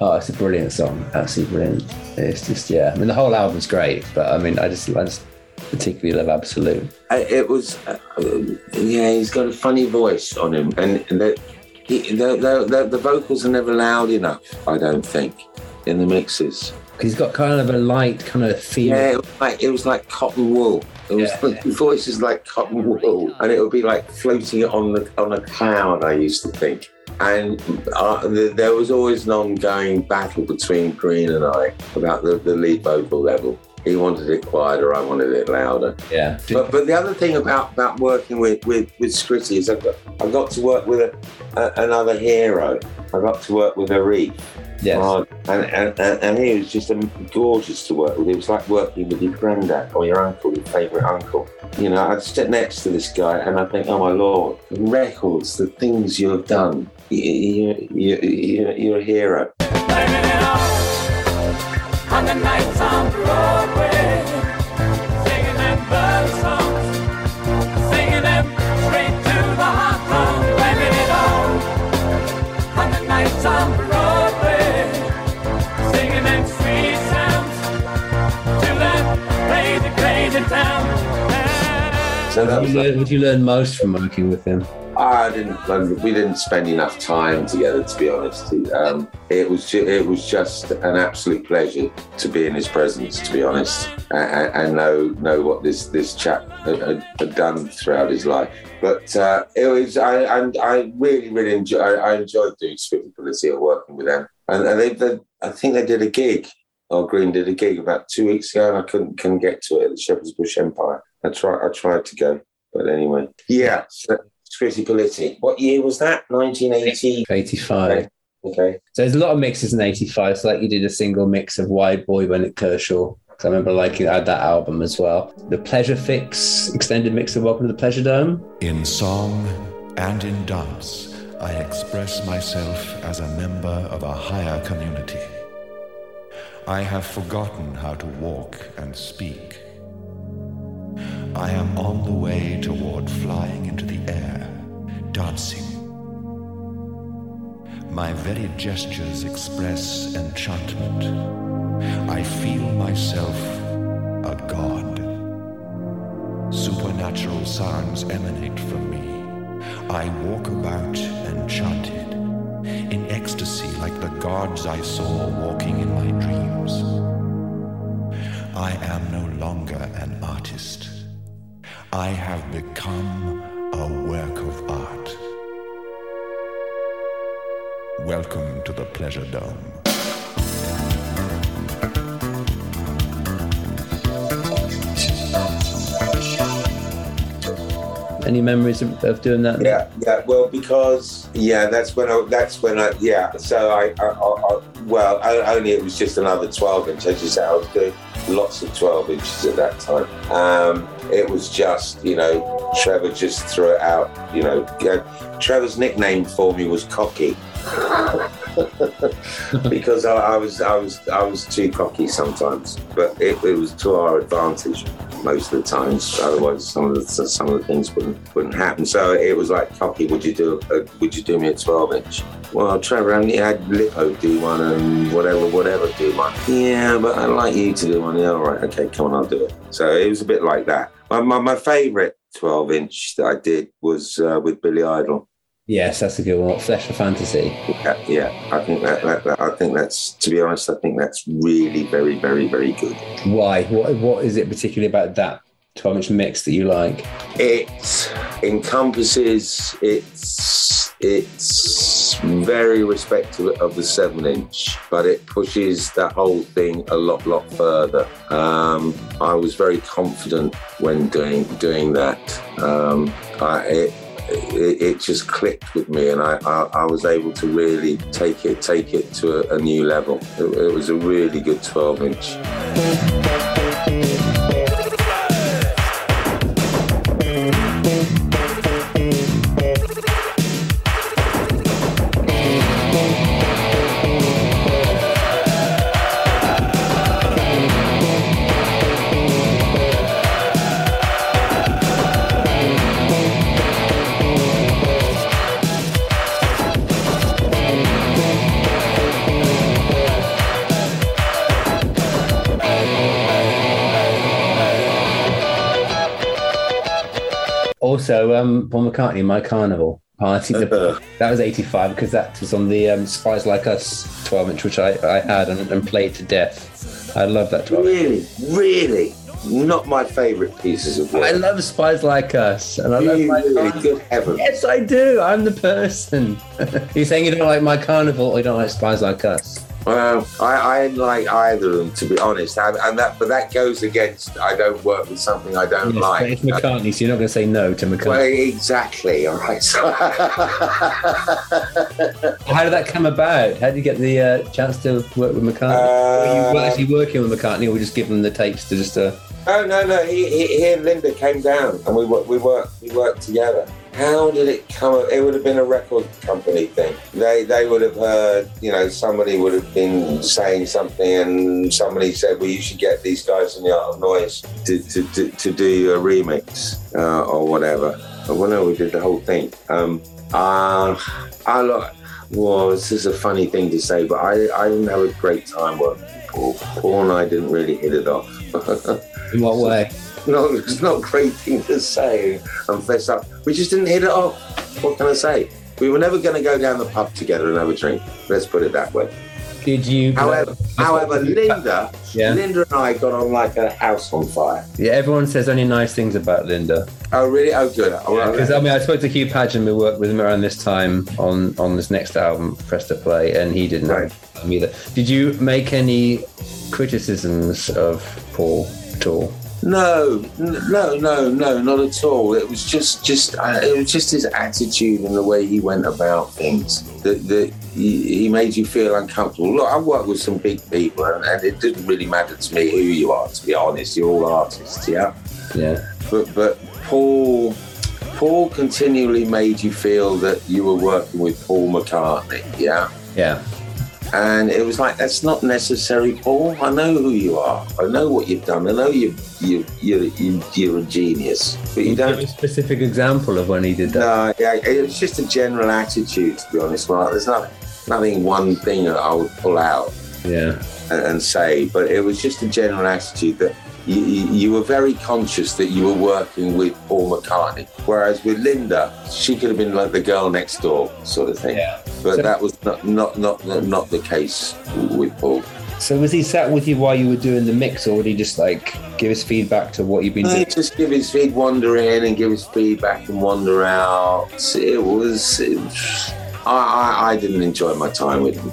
Oh, it's a brilliant song. Absolutely brilliant. It's just yeah. I mean, the whole album's great, but I mean, I just I just particularly love Absolute. It was uh, yeah he's got a funny voice on him and the, he, the, the, the, the vocals are never loud enough i don't think in the mixes He's got kind of a light kind of theme. yeah it was like, it was like cotton wool it was Yeah. his voice is like cotton wool and it would be like floating on the on a cloud i used to think and uh, the, there was always an ongoing battle between green and i about the, the lead vocal level he wanted it quieter i wanted it louder Yeah. but, but the other thing about, about working with, with, with Scritti is I got, I got to work with a, a, another hero. I got to work with Arif. Yes. Uh, and, and, and, and he was just um, gorgeous to work with. It was like working with your granddad or your uncle, your favourite uncle. You know, I'd sit next to this guy and I think, oh my lord, the records, the things you have done, you, you, you, you, you're a hero. On the nights on Broadway, So What you learn, what you learn most from working with him? I didn't. We didn't spend enough time together, to be honest. Um, it was. Ju- it was just an absolute pleasure to be in his presence, to be honest, and, and know know what this this chap had, had, done throughout his life. But uh, it was. I and I really really enjoy. I, I enjoyed doing Swift or working with them, and, and they, they. I think they did a gig. Or Green did a gig about two weeks ago, and I couldn't couldn't get to it at the Shepherd's Bush Empire. I tried. I tried to go, but anyway, yeah. So, Scritti Politti. What year was that? 1980. 85. Okay. So there's a lot of mixes in 85. So like you did a single mix of Wide Boy when at Kershaw. So I remember liking had that album as well. The Pleasure Fix extended mix of Welcome to the Pleasure Dome. In song and in dance, I express myself as a member of a higher community. I have forgotten how to walk and speak. I am on the way toward flying into the air, dancing. My very gestures express enchantment. I feel myself a god. Supernatural sounds emanate from me. I walk about enchanted, in ecstasy like the gods I saw walking in my dreams. I am no longer an artist. I have become a work of art. Welcome to the Pleasure Dome. Any memories of, of doing that? Yeah, yeah. Well, because yeah, that's when I. That's when I. Yeah. So I. I, I, I well, I, only it was just another twelve inch. As you say, I was doing. Lots of 12 inches at that time. Um, it was just, you know, Trevor just threw it out. You know, Trevor's nickname for me was Cocky. because I, I was I was I was too cocky sometimes, but it, it was to our advantage most of the times. Otherwise, some of the some of the things wouldn't wouldn't happen. So it was like cocky. Would you do a, Would you do me a twelve inch? Well, Trevor only had Lippo do one and whatever whatever do one. Yeah, but I'd like you to do one. Yeah, all right, okay, come on, I'll do it. So it was a bit like that. My my, my favourite twelve inch that I did was uh, with Billy Idol. Yes, that's a good one. Flesh for Fantasy. Yeah, yeah, I think that, that, that I think that's to be honest, I think that's really very very very good. Why? What What is it particularly about that 12 inch mix that you like? It encompasses it's it's very respectful of the seven inch, but it pushes that whole thing a lot lot further. Um, I was very confident when doing doing that. Um, I, it, it, it just clicked with me, and I, I, I was able to really take it take it to a, a new level. It, it was a really good 12 inch. Um, Paul McCartney, My Carnival Party. The, that was 85 because that was on the um, Spies Like Us 12 inch, which I, I had and, and played to death. I love that 12 Really, really, not my favourite pieces of work. I love Spies Like Us, and I love My really, good heavens. Yes, I do. I'm the person. You're saying you don't like My Carnival or you don't like Spies Like Us? Well, I, I like either of them to be honest, and, and that but that goes against. I don't work with something I don't Yes, like. it's McCartney, so you're not going to say no to Well, McCartney. exactly. All right. So How did that come about? How did you get the uh, chance to work with McCartney? Uh, Were you actually working with McCartney, or we just give them the tapes to just? Uh... no, no, no. He, he, he and Linda came down, and we. We worked. We worked together. How did it come? It would have been a record company thing. They they would have heard. You know, somebody would have been saying something, and somebody said, "Well, you should get these guys in the Art of Noise to to, to, to do a remix uh, or whatever." Well, no, we did the whole thing. Um, uh, I like. Well, this is a funny thing to say, but I, I didn't have a great time working with Paul. Paul and I didn't really hit it off. In what way? No, it's not a great thing to say and fess up. We just didn't hit it off. What can I say? We were never going to go down the pub together and have a drink. Let's put it that way. Did you? However, however, Linda, Yeah. Linda and I got on like a house on fire. Yeah, everyone says only nice things about Linda. Oh, really? Oh, good. Because I mean, I spoke to Hugh Padgham. We worked with him around this time on on this next album, Press to Play, and he didn't Right. either. Did you make any criticisms of Paul at all? No, no, no, no, not at all. It was just, just, uh, it was just his attitude and the way he went about things that, that he, he made you feel uncomfortable. Look, I worked with some big people, and, and it didn't really matter to me who you are. To be honest, you're all artists, yeah. Yeah. But, but Paul, Paul continually made you feel that you were working with Paul McCartney, yeah. Yeah. And it was like, that's not necessary, Paul. I know who you are. I know what you've done. I know you, you, you're, you, you're a genius. But you don't. Have a specific example of when he did that. No, yeah, it was just a general attitude, to be honest. Well, there's not, nothing one thing that I would pull out Yeah. and, and say, but it was just a general attitude that you, you, you were very conscious that you were working with Paul McCartney. Whereas with Linda, she could have been like the girl next door sort of thing. Yeah. But So- that was not, not, not, not the case with Paul. So was he sat with you while you were doing the mix, or would he just like give his feedback to what you've been No, doing? just give his feed, wander in and give his feedback and wander out. It was. It, I, I, I didn't enjoy my time with him.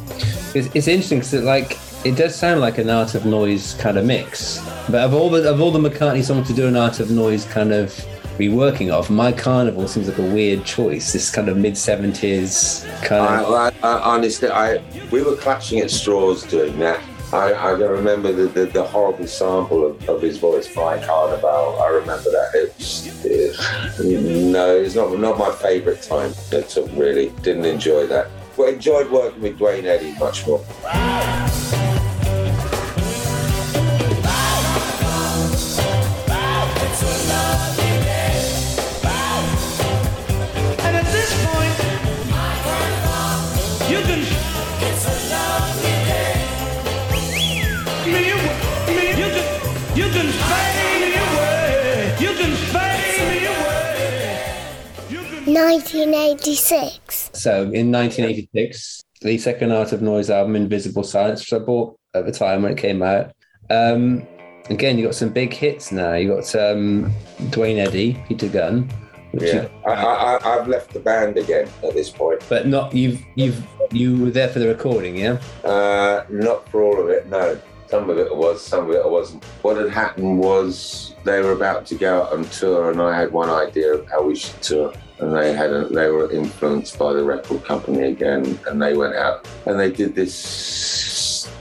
It's, it's interesting because like it does sound like an art of noise kind of mix. But of all the of all the McCartney songs to do an art of noise kind of reworking of, My Carnival seems like a weird choice. This kind of mid seventies kind I, of I, I, honestly, I we were clutching at straws doing that, I, I remember the, the, the horrible sample of, of his voice, Fly Carnival. I remember that. No, it's not not my favourite time at all, really. Didn't enjoy that. But enjoyed working with Duane Eddy much more. 1986. So in 1986, the second Art of Noise album, In Visible Silence, which I bought at the time when it came out. Um, again, you got some big hits now. You got um, Duane Eddy, Peter Gunn, which Yeah, you, I, I, I- I've left the band again at this point. but not you've you've you were there for the recording, yeah. Uh, not for all of it, no. Some of it was, some of it wasn't. What had happened was they were about to go out on tour, and I had one idea of how we should tour. And they had, a, they were influenced by the record company again, and they went out and they did this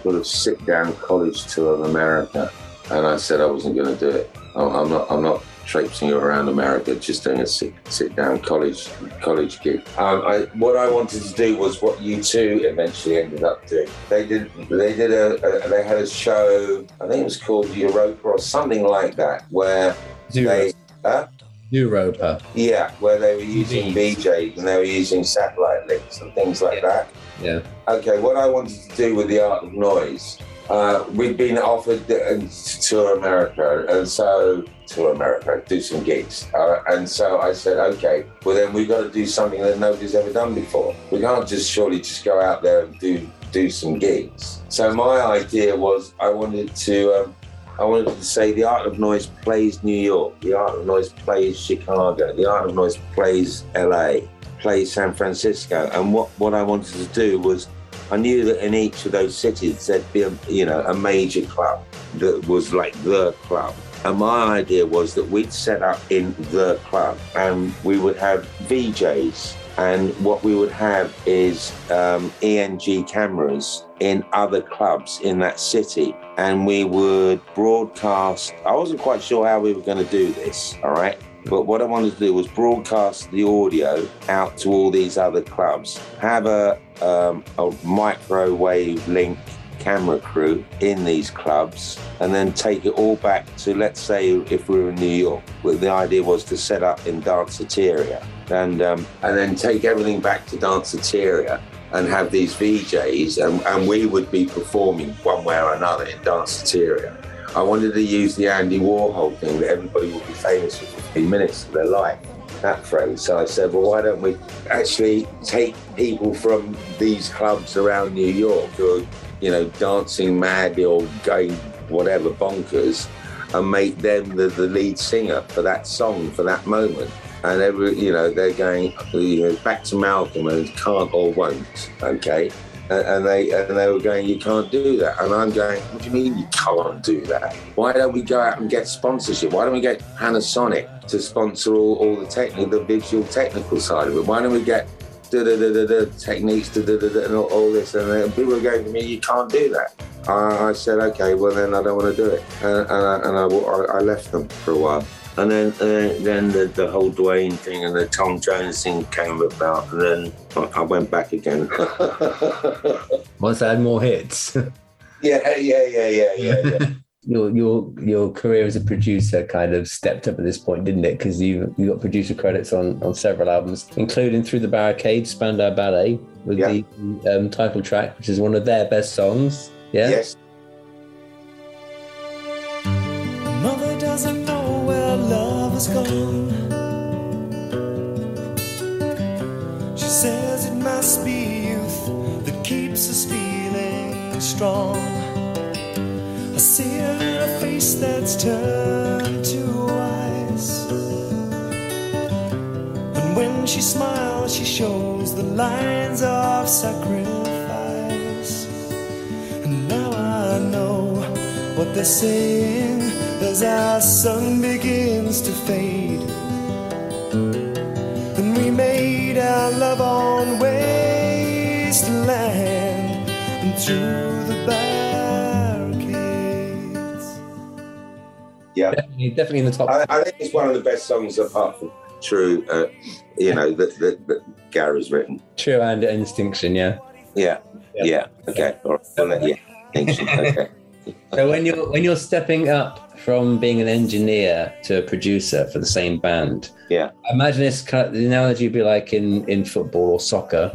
sort of sit-down college tour of America. And I said I wasn't going to do it. I'm I'm not. I'm not traipsing around America, just doing a sit, sit down college college gig. Um, I, what I wanted to do was what U2 eventually ended up doing. They did they did a, a they had a show. I think it was called Zooropa or something like that, where they. Huh? Zooropa. Yeah, where they were using VJs and they were using satellite links and things like that. Yeah. Okay, what I wanted to do with the art of noise, uh, we'd been offered uh, to tour America, and so tour America, do some gigs, uh, and so I said, okay, well then we've got to do something that nobody's ever done before. We can't just surely just go out there and do do some gigs. So my idea was I wanted to. Um, I wanted to say the art of noise plays New York, the art of noise plays Chicago, the art of noise plays LA, plays San Francisco. And what, what I wanted to do was I knew that in each of those cities there'd be a you know a major club that was like the club. And my idea was that we'd set up in the club and we would have VJs and what we would have is um, ENG cameras in other clubs in that city. And we would broadcast. I wasn't quite sure how we were going to do this, all right? But what I wanted to do was broadcast the audio out to all these other clubs, have a, um, a microwave link camera crew in these clubs and then take it all back to let's say if we were in New York well, the idea was to set up in Danceteria and um, and then take everything back to Danceteria and have these VJs and, and we would be performing one way or another in Danceteria I wanted to use the Andy Warhol thing that everybody will be famous for 15 minutes of their life that phrase. So I said, well, why don't we actually take people from these clubs around New York who are, you know, dancing madly or going whatever bonkers and make them the, the lead singer for that song, for that moment. And every, you know, they're going you know, back to Malcolm and can't or won't, okay? And, and they and they were going, you can't do that. And I'm going, what do you mean you can't do that? Why don't we go out and get sponsorship? Why don't we get Panasonic to sponsor all, all the technical, the visual technical side of it? Why don't we get Technics da and all, all this? And then people were going to me, you can't do that. I, I said, okay, well then I don't want to do it, and, and, I, and I, I left them for a while. And then, uh, then the, the whole Duane thing and the Tom Jones thing came about, and then I, I went back again. Once I had more hits. yeah, yeah, yeah, yeah, yeah. yeah. your your your career as a producer kind of stepped up at this point, didn't it? Because you you got producer credits on on several albums, including Through the Barricades, Spandau Ballet, with Yeah. the um, title track, which is one of their best songs. Yeah. Yes. Where love is gone. She says it must be youth that keeps us feeling strong. I see her in a face that's turned to ice. And when she smiles, she shows the lines of sacrifice. And now I know what they're saying as our sun begins to fade. And we made our love on wasteland and through the barricades. Yeah, definitely, definitely in the top. I, I think it's one of the best songs apart from True. Uh, you know that that, that Gary's written. True and Instinction. Yeah. Yeah. Yeah. yeah. Okay. All right. Yeah. Instinction. Okay. So when you're when you're stepping up from being an engineer to a producer for the same band, Yeah. I imagine this kind of, the analogy would be like in in football or soccer,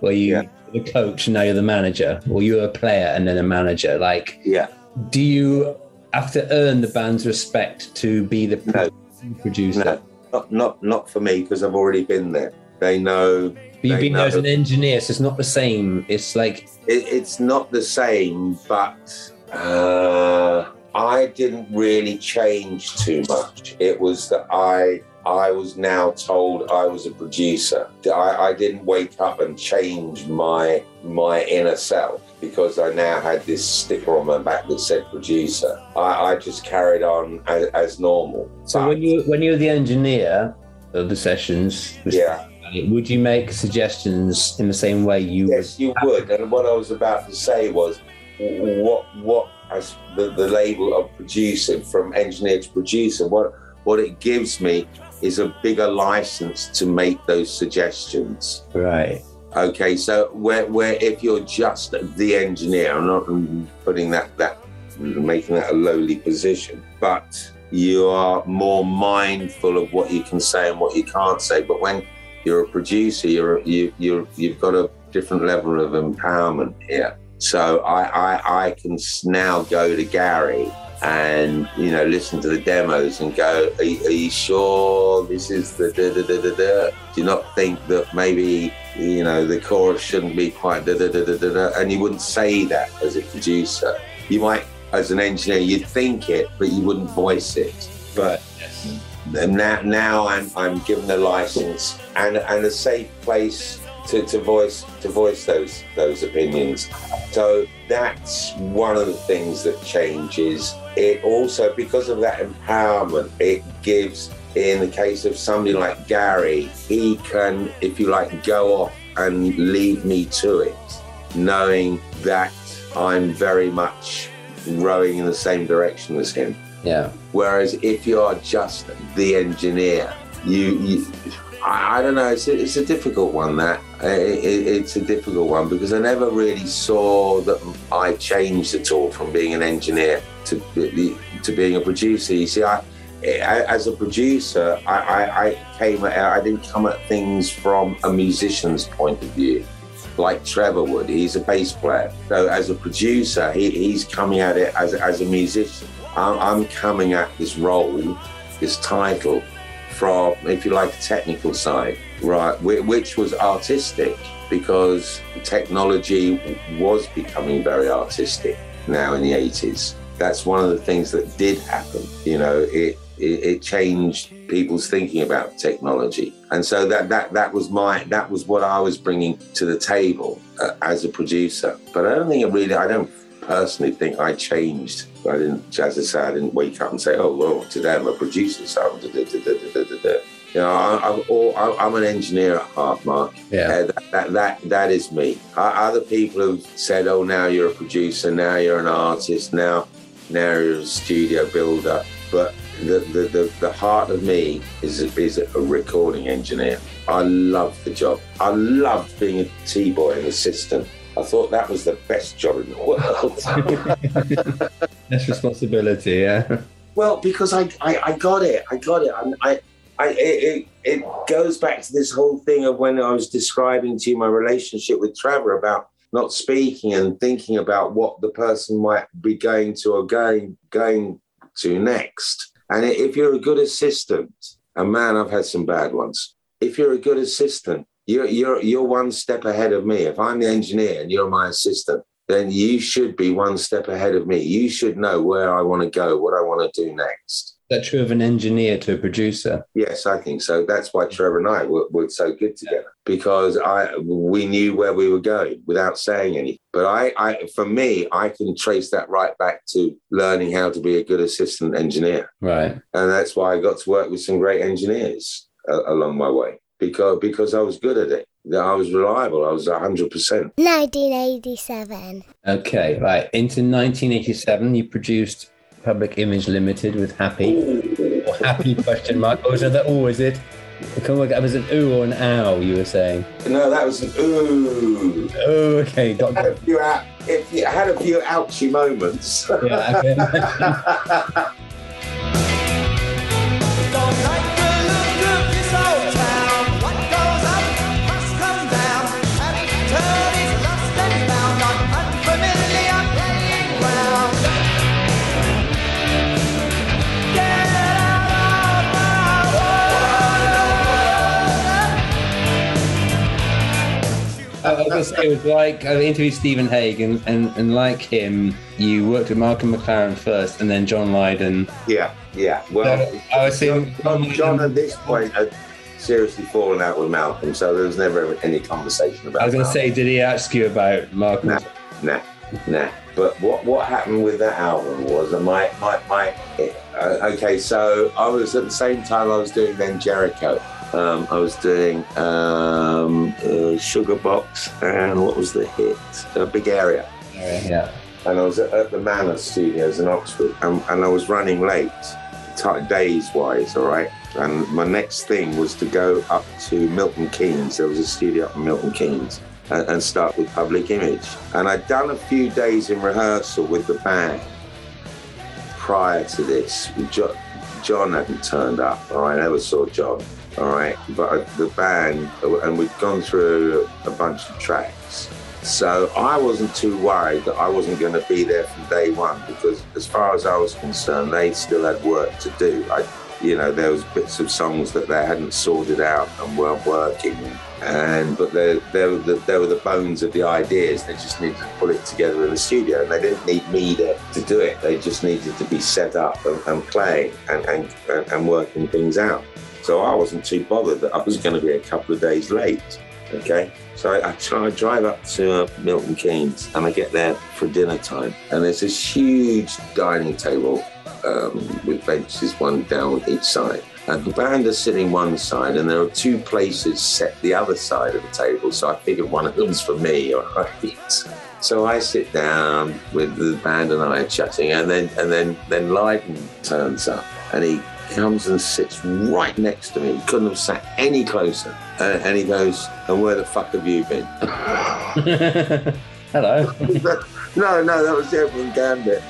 where you Yeah. the coach and now you're the manager, or you're a player and then a manager. Like, Yeah. do you have to earn the band's respect to be the No. producer? No. Not not not for me because I've already been there. They know. But you've been there as an engineer, so it's not the same. It's like It, it's not the same, but uh, I didn't really change too much. It was that I I was now told I was a producer. I, I didn't wake up and change my my inner self because I now had this sticker on my back that said producer. I, I just carried on as, as normal. so But- when you when you're the engineer of the sessions, yeah. would you make suggestions in the same way you Yes, you would. And what I was about to say was, what what as the, the label of producer from engineer to producer, what what it gives me is a bigger license to make those suggestions. right? Okay, so where where if you're just the engineer, I'm not putting that that making that a lowly position, but you are more mindful of what you can say and what you can't say. But when you're a producer, you're you you you've got a different level of empowerment here. So I I, I can now go to Gary and you know listen to the demos and go, are, you- are you sure this is the da da da da da? Do you not think that maybe you know the chorus shouldn't be quite da da da da da? da? And you wouldn't say that as a producer. You might, as an engineer, you'd think it, but you wouldn't voice it. But and now, now I'm I'm given a license and and a safe place to, to voice to voice those those opinions. So that's one of the things that changes. It also because of that empowerment, it gives. In the case of somebody like Gary, he can, if you like, go off and leave me to it, knowing that I'm very much rowing in the same direction as him. Yeah. Whereas if you are just the engineer, you, you I, I don't know, it's a, it's a difficult one. That it, it's a difficult one because I never really saw that I changed at all from being an engineer to to being a producer. You see, I. I- As a producer, I, I, I came at, I didn't come at things from a musician's point of view like Trevor would. He's a bass player. So as a producer, he, he's coming at it as, as a musician. I'm, I'm coming at this role, this title, from, if you like, the technical side, right, which was artistic because technology was becoming very artistic now in the 80s. That's one of the things that did happen. You know, it, it, it changed people's thinking about technology. And so that, that, that was my, that was what I was bringing to the table uh, as a producer. But I don't think it really, I don't personally think I changed. I didn't, as I say, I didn't wake up and say, oh, well, today I'm a producer, so I'm You know, I, I'm, all, I- I'm an engineer at heart, Mark. Yeah. Uh, that, that, that, that is me. Other people have said, oh, now you're a producer, now you're an artist, now, now you're a studio builder. But the, the, the, the heart of me is, is a recording engineer. I love the job. I loved being a T-boy and assistant. I thought that was the best job in the world. That's responsibility, yeah. Well, because I, I, I got it. I got it. I, I, I it, it, it goes back to this whole thing of when I was describing to you my relationship with Trevor about not speaking and thinking about what the person might be going to or going going to next. And if you're a good assistant, and man, I've had some bad ones. If you're a good assistant, you're you're you're one step ahead of me. If I'm the engineer and you're my assistant, then you should be one step ahead of me. You should know where I want to go, what I want to do next. Is that true of an engineer to a producer? Yes, I think so. That's why Trevor and I were, were so good together because I we knew where we were going without saying anything. But I, I, for me, I can trace that right back to learning how to be a good assistant engineer, Right. and that's why I got to work with some great engineers uh, along my way because because I was good at it. I was reliable. I was hundred percent. 1987. Okay, right. Into 1987, you produced Public Image Limited with Happy or Happy question mark? Or was it that? Is it? Come on, it was an ooh or an ow. You were saying. No, that was an ooh. Oh, okay. Got Had a few out, if you had a few ouchy moments. Yeah, was going to say, it was like I interviewed Stephen Hague, and, and, and like him, you worked with Malcolm McLaren first, and then John Lydon. Yeah, yeah. Well, So, I was saying, John, John at this point had seriously fallen out with Malcolm, so there was never any conversation about. I was going to say, did he ask you about Malcolm? Nah, nah, nah. But what what happened with that album was that my my my. Uh, okay, so I was at the same time I was doing then Jerico. Um, I was doing uh, Sugar Box and what was the hit? A Big Area. Yeah. and I was at, at the Manor Studios in Oxford, and, and I was running late, t- days wise, all right. And my next thing was to go up to Milton Keynes. There was a studio up in Milton Keynes, and, and start with Public Image. And I'd done a few days in rehearsal with the band prior to this. Jo- John hadn't turned up, all right. I never saw John, all right. But the band, and we'd gone through a bunch of tracks. So I wasn't too worried that I wasn't going to be there from day one because, as far as I was concerned, they still had work to do. I, you know, there was bits of songs that they hadn't sorted out and weren't working, and but they they were the, they were the bones of the ideas. They just needed to pull it together in the studio, and they didn't need me to, to do it. They just needed to be set up and, and playing and, and and working things out. So I wasn't too bothered that I was going to be a couple of days late. Okay. So I, I try I drive up to uh, Milton Keynes and I get there for dinner time. And there's this huge dining table um, with benches, one down each side. And the band are sitting one side, and there are two places set the other side of the table. So I figured one of them's for me, all right. So I sit down with the band and I are chatting, and then and then then Lydon turns up, and he comes and sits right next to me. He couldn't have sat any closer. And, and he goes, "And where the fuck have you been?" Hello. no, no, that was Edwin Gambit.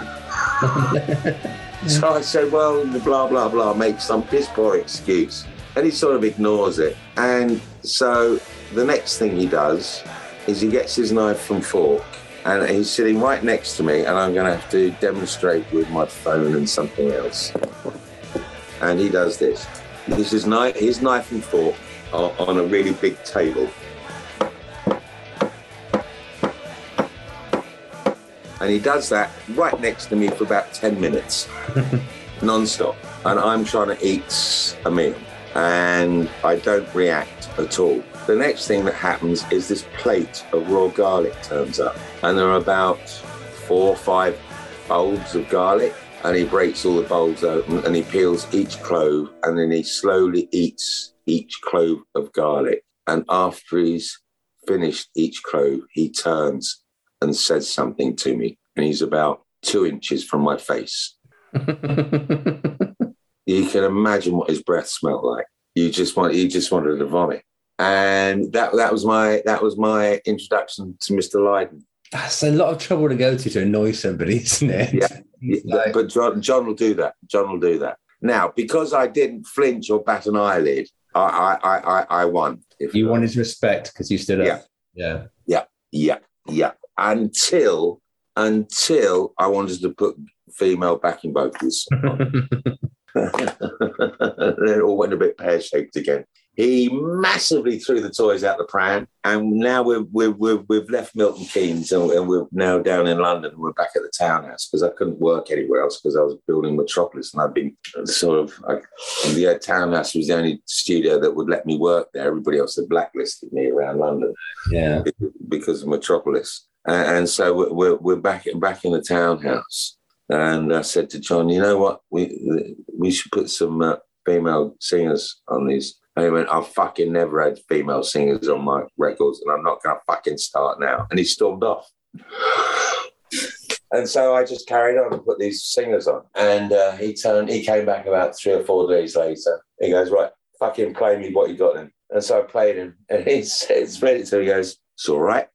so I said, well, blah, blah, blah, make some piss poor excuse. And he sort of ignores it. And so the next thing he does is he gets his knife and fork and he's sitting right next to me and I'm going to have to demonstrate with my phone and something else. And he does this. This is knife, his knife and fork are on a really big table. And he does that right next to me for about 10 minutes, non-stop. And I'm trying to eat a meal and I don't react at all. The next thing that happens is this plate of raw garlic turns up and there are about four or five bulbs of garlic and he breaks all the bulbs open and he peels each clove and then he slowly eats each clove of garlic. And after he's finished each clove, he turns and says something to me. And he's about two inches from my face. you can imagine what his breath smelled like. You just want you just wanted to vomit. And that that was my that was my introduction to Mr. Lydon. That's a lot of trouble to go to to annoy somebody, isn't it? Yeah. Yeah, eh? but John, John will do that. John will do that. Now, because I didn't flinch or bat an eyelid, I I I, I won. If You wanted respect because you stood up. Yeah. Yeah. Yeah, yeah, yeah. Until until I wanted to put female backing vocals. it all went a bit pear shaped again. He massively threw the toys out the pram, and now we've we've we've, we've left Milton Keynes and, we're now down in London. and We're back at the townhouse because I couldn't work anywhere else because I was building Metropolis, and I'd been sort of like the uh, townhouse was the only studio that would let me work there. Everybody else had blacklisted me around London Yeah. because of Metropolis. And, and so we're- we're, we're back, back in the townhouse. And I said to John, you know what? We, we should put some uh, female singers on these. And he went, I've fucking never had female singers on my records and I'm not going to fucking start now. And he stormed off. And so I just carried on and put these singers on. And uh, he turned, he came back about three or four days later. He goes, right, fucking play me what you got then. And so I played him, and he says, ready to, he goes, it's all right.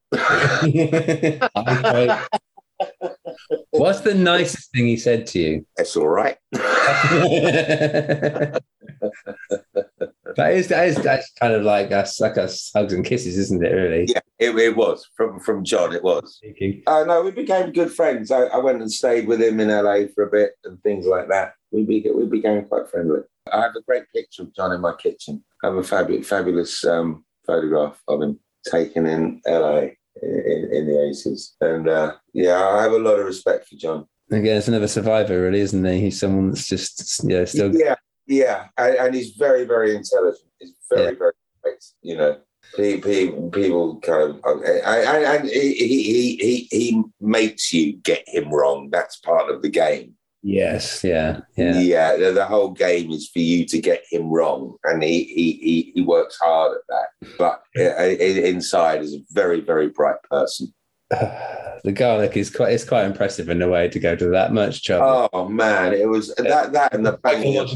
What's the nicest thing he said to you? It's all right. That is that is that's kind of like us like us hugs and kisses, isn't it? Really? Yeah, it, it was from from John. It was. Uh, no, we became good friends. I, I went and stayed with him in LA for a bit and things like that. We be, we became quite friendly. I have a great picture of John in my kitchen. I have a fabulous fabulous um, photograph of him taken in LA in, in the eighties. And uh, yeah, I have a lot of respect for John. Again, it's another survivor, really, isn't he? He's someone that's just yeah, still Yeah, yeah, and, and he's very very intelligent. He's very very bright. You know. People, people kind of, and, and he, he, he, he makes you get him wrong. That's part of the game. Yes, yeah, yeah. Yeah, the, the whole game is for you to get him wrong, and he he he, he works hard at that. But uh, inside is a very very bright person. the garlic is quite it's quite impressive in a way to go to that much trouble. Oh man, it was that that and the banging of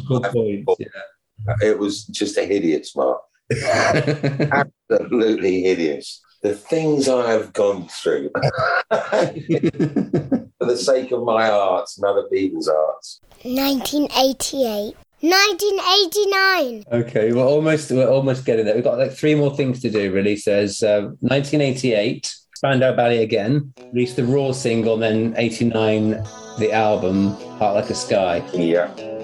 it was just a hideous mark. Absolutely hideous. The things I have gone through for the sake of my arts and other people's arts. 1988. 1989. Okay, we're almost we're almost getting there. We've got like three more things to do. Really, says uh, 1988, Spandau Ballet again. Released the Raw single, then 89, the album Heart Like a Sky. Yeah.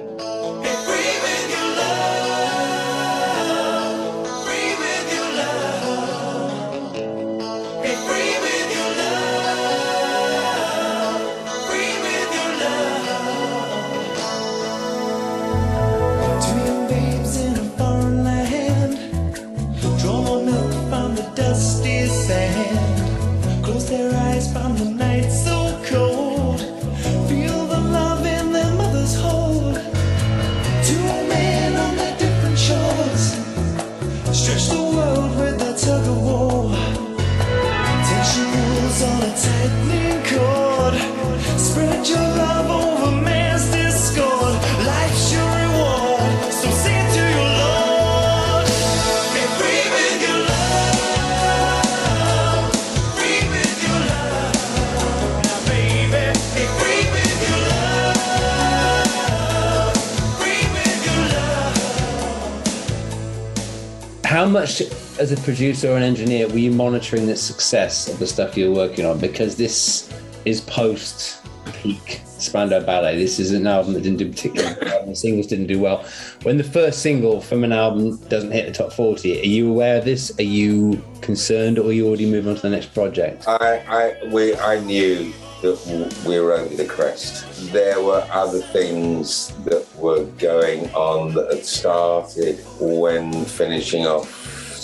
Much, as a producer or an engineer, were you monitoring the success of the stuff you were working on? Because this is post peak Spandau Ballet. This is an album that didn't do particularly well. The singles didn't do well. When the first single from an album doesn't hit the top 40, are you aware of this? Are you concerned or are you already moving on to the next project? I, I, we, I knew that we were over the crest. There were other things that were going on that had started when finishing off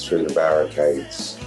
through the barricades.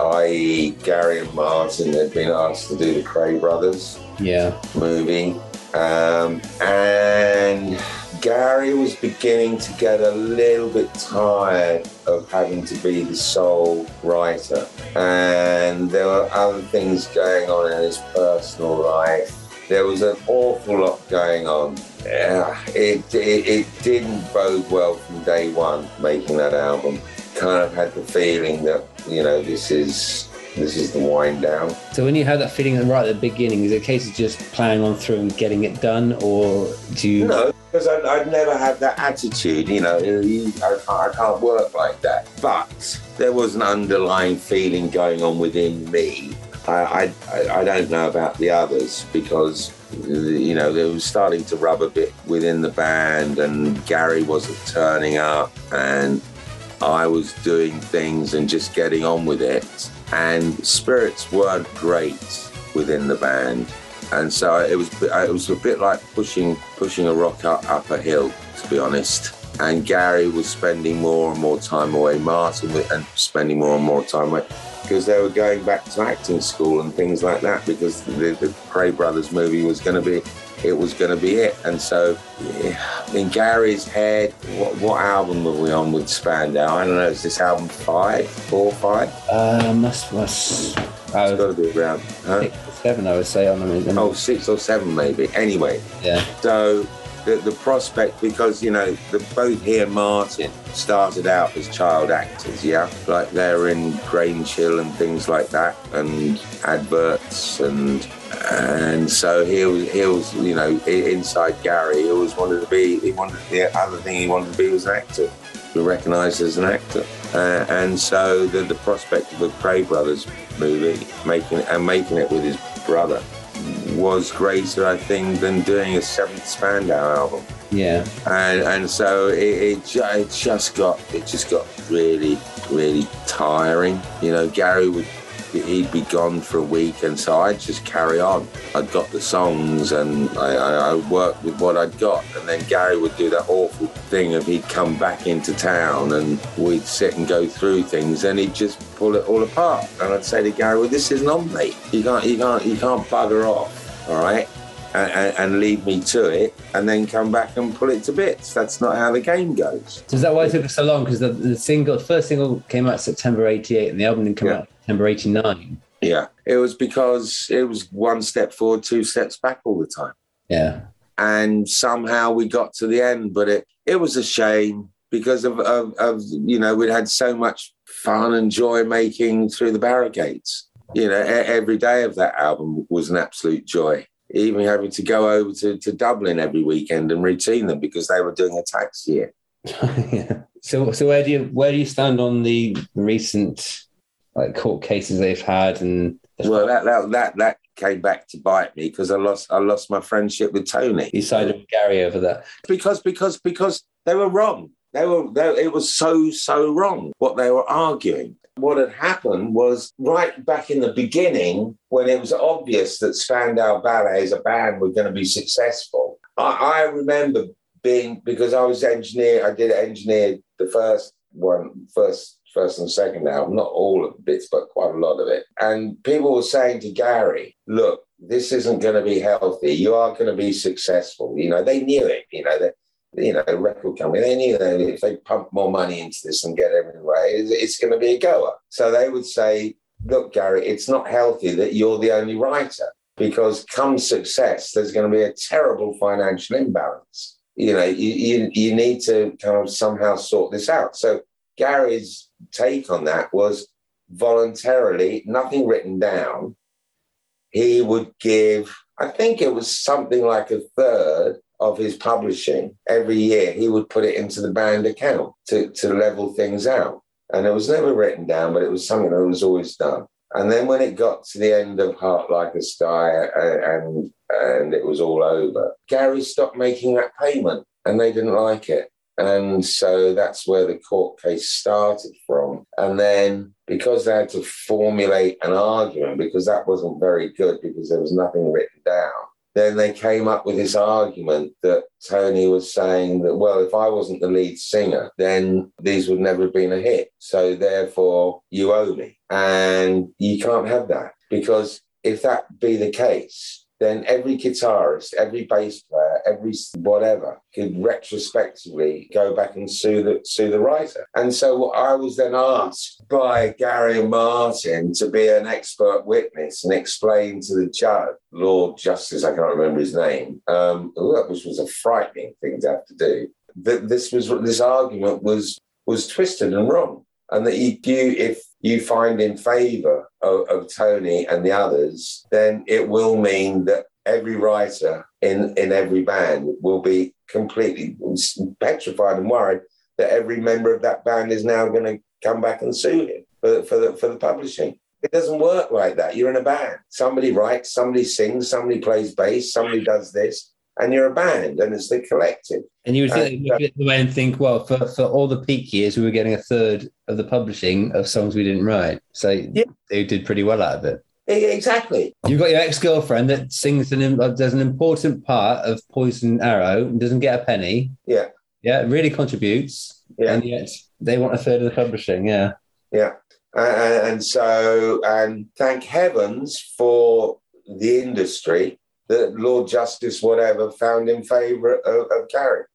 I.e., Gary and Martin had been asked to do the Kray Brothers Yeah. movie. Um, and Gary was beginning to get a little bit tired of having to be the sole writer. And there were other things going on in his personal life. There was an awful lot going on. Yeah, it, it, it didn't bode well from day one making that album. Kind of had the feeling that, you know, this is this is the wind down. So when you had that feeling right at the beginning, is it a case of just plowing on through and getting it done, or do you? No, because I'd, I'd never had that attitude. You know, I can't, I can't work like that. But there was an underlying feeling going on within me. I, I, I- don't know about the others because, you know, they was starting to rub a bit within the band, and Gary wasn't turning up, and I was doing things and just getting on with it. And spirits weren't great within the band, and so it was it was a bit like pushing pushing a rock up, up a hill, to be honest. And Gary was spending more and more time away. Martin was and spending more and more time away because they were going back to acting school and things like that. Because the, the Kray Brothers movie was going to be it was going to be it. And so, yeah, in Gary's head, what, what album were we on with Spandau? I don't know. Is this album five, four, five? Uh, must must It's got to be around. Huh? six or seven, I would say. On them. Oh, six or seven maybe. Anyway, yeah. So the, the prospect, because you know, the, both he and Martin started out as child actors, yeah, like they're in Grange Hill and things like that, and adverts, and and so he was, he was, you know, inside Gary, he always wanted to be. He wanted the other thing he wanted to be was an actor, be recognised as an actor, uh, and so the the prospect of the Kray Brothers movie, making and making it with his brother was greater, I think, than doing a seventh Spandau album. Yeah. And and so it, it, ju- it just got it just got really really tiring. You know, Gary would he'd be gone for a week, and so I'd just carry on. I'd got the songs, and I, I, worked with what I'd got, and then Gary would do that awful thing of he'd come back into town, and we'd sit and go through things, and he'd just pull it all apart. And I'd say to Gary, "Well, this isn't on me. You can't you can't you can't bugger off, all right." And, and, lead me to it, and then come back and pull it to bits. That's not how the game goes. So is that why it took us so long? Because the, the single, the first single came out September '88, and the album didn't come out September '89. Yeah, it was because it was one step forward, two steps back all the time. Yeah. And somehow we got to the end, but it it was a shame because of of, of you know we'd had so much fun and joy making through the barricades. You know, every day of that album was an absolute joy. Even having to go over to, to Dublin every weekend and routine them because they were doing a tax year. Yeah. So, so where do you where do you stand on the recent like court cases they've had and Well, that that that, that came back to bite me because I lost I lost my friendship with Tony. you sided with Gary over that? because because because they were wrong. They were they, it was so so wrong what they were arguing. What had happened was right back in the beginning when it was obvious that Spandau Ballet as a band were going to be successful. I, I remember being because I was engineer. I did engineer the first one, first first and second album, not all of the bits, but quite a lot of it. And people were saying to Gary, "Look, this isn't going to be healthy. You are going to be successful." You know, they knew it. You know, that you know, record company, they knew that if they pump more money into this and get everywhere, it's, it's going to be a goer. So they would say, look, Gary, it's not healthy that you're the only writer because come success, there's going to be a terrible financial imbalance. You know, you, you, you need to kind of somehow sort this out. So Gary's take on that was voluntarily, nothing written down. He would give, I think it was something like a third of his publishing every year. He would put it into the band account to, to level things out. And it was never written down, but it was something that was always done. And then when it got to the end of Heart Like a Sky and, uh, and, and it was all over, Gary stopped making that payment and they didn't like it. And so that's where the court case started from. And then because they had to formulate an argument, because that wasn't very good, because there was nothing written down, then they came up with this argument that Tony was saying that, well, if I wasn't the lead singer, then these would never have been a hit. So therefore, you owe me. And you can't have that because if that be the case, then every guitarist, every bass player, every whatever could retrospectively go back and sue the sue the writer. And so I was then asked by Gary Martin to be an expert witness and explain to the judge, Lord Justice, I can't remember his name, um, which was a frightening thing to have to do. That this was this argument was was twisted and wrong, and that you, if you find in favour of, of Tony and the others, then it will mean that every writer in, in every band will be completely petrified and worried that every member of that band is now going to come back and sue him for, for, the, for the publishing. It doesn't work like that. You're in a band. Somebody writes, somebody sings, somebody plays bass, somebody does this, and you're a band, and it's the collective. And you would think, And, look at the way and think, well, for, for all the peak years, we were getting a third of the publishing of songs we didn't write. So they did pretty well out of it. Exactly. You've got your ex girlfriend that sings an uh, does an important part of Poison Arrow and doesn't get a penny. Yeah. Yeah, really contributes. Yeah. And yet they want a third of the publishing. Yeah. Yeah. And so, and thank heavens for the industry that Lord Justice, whatever, found in favour of, of.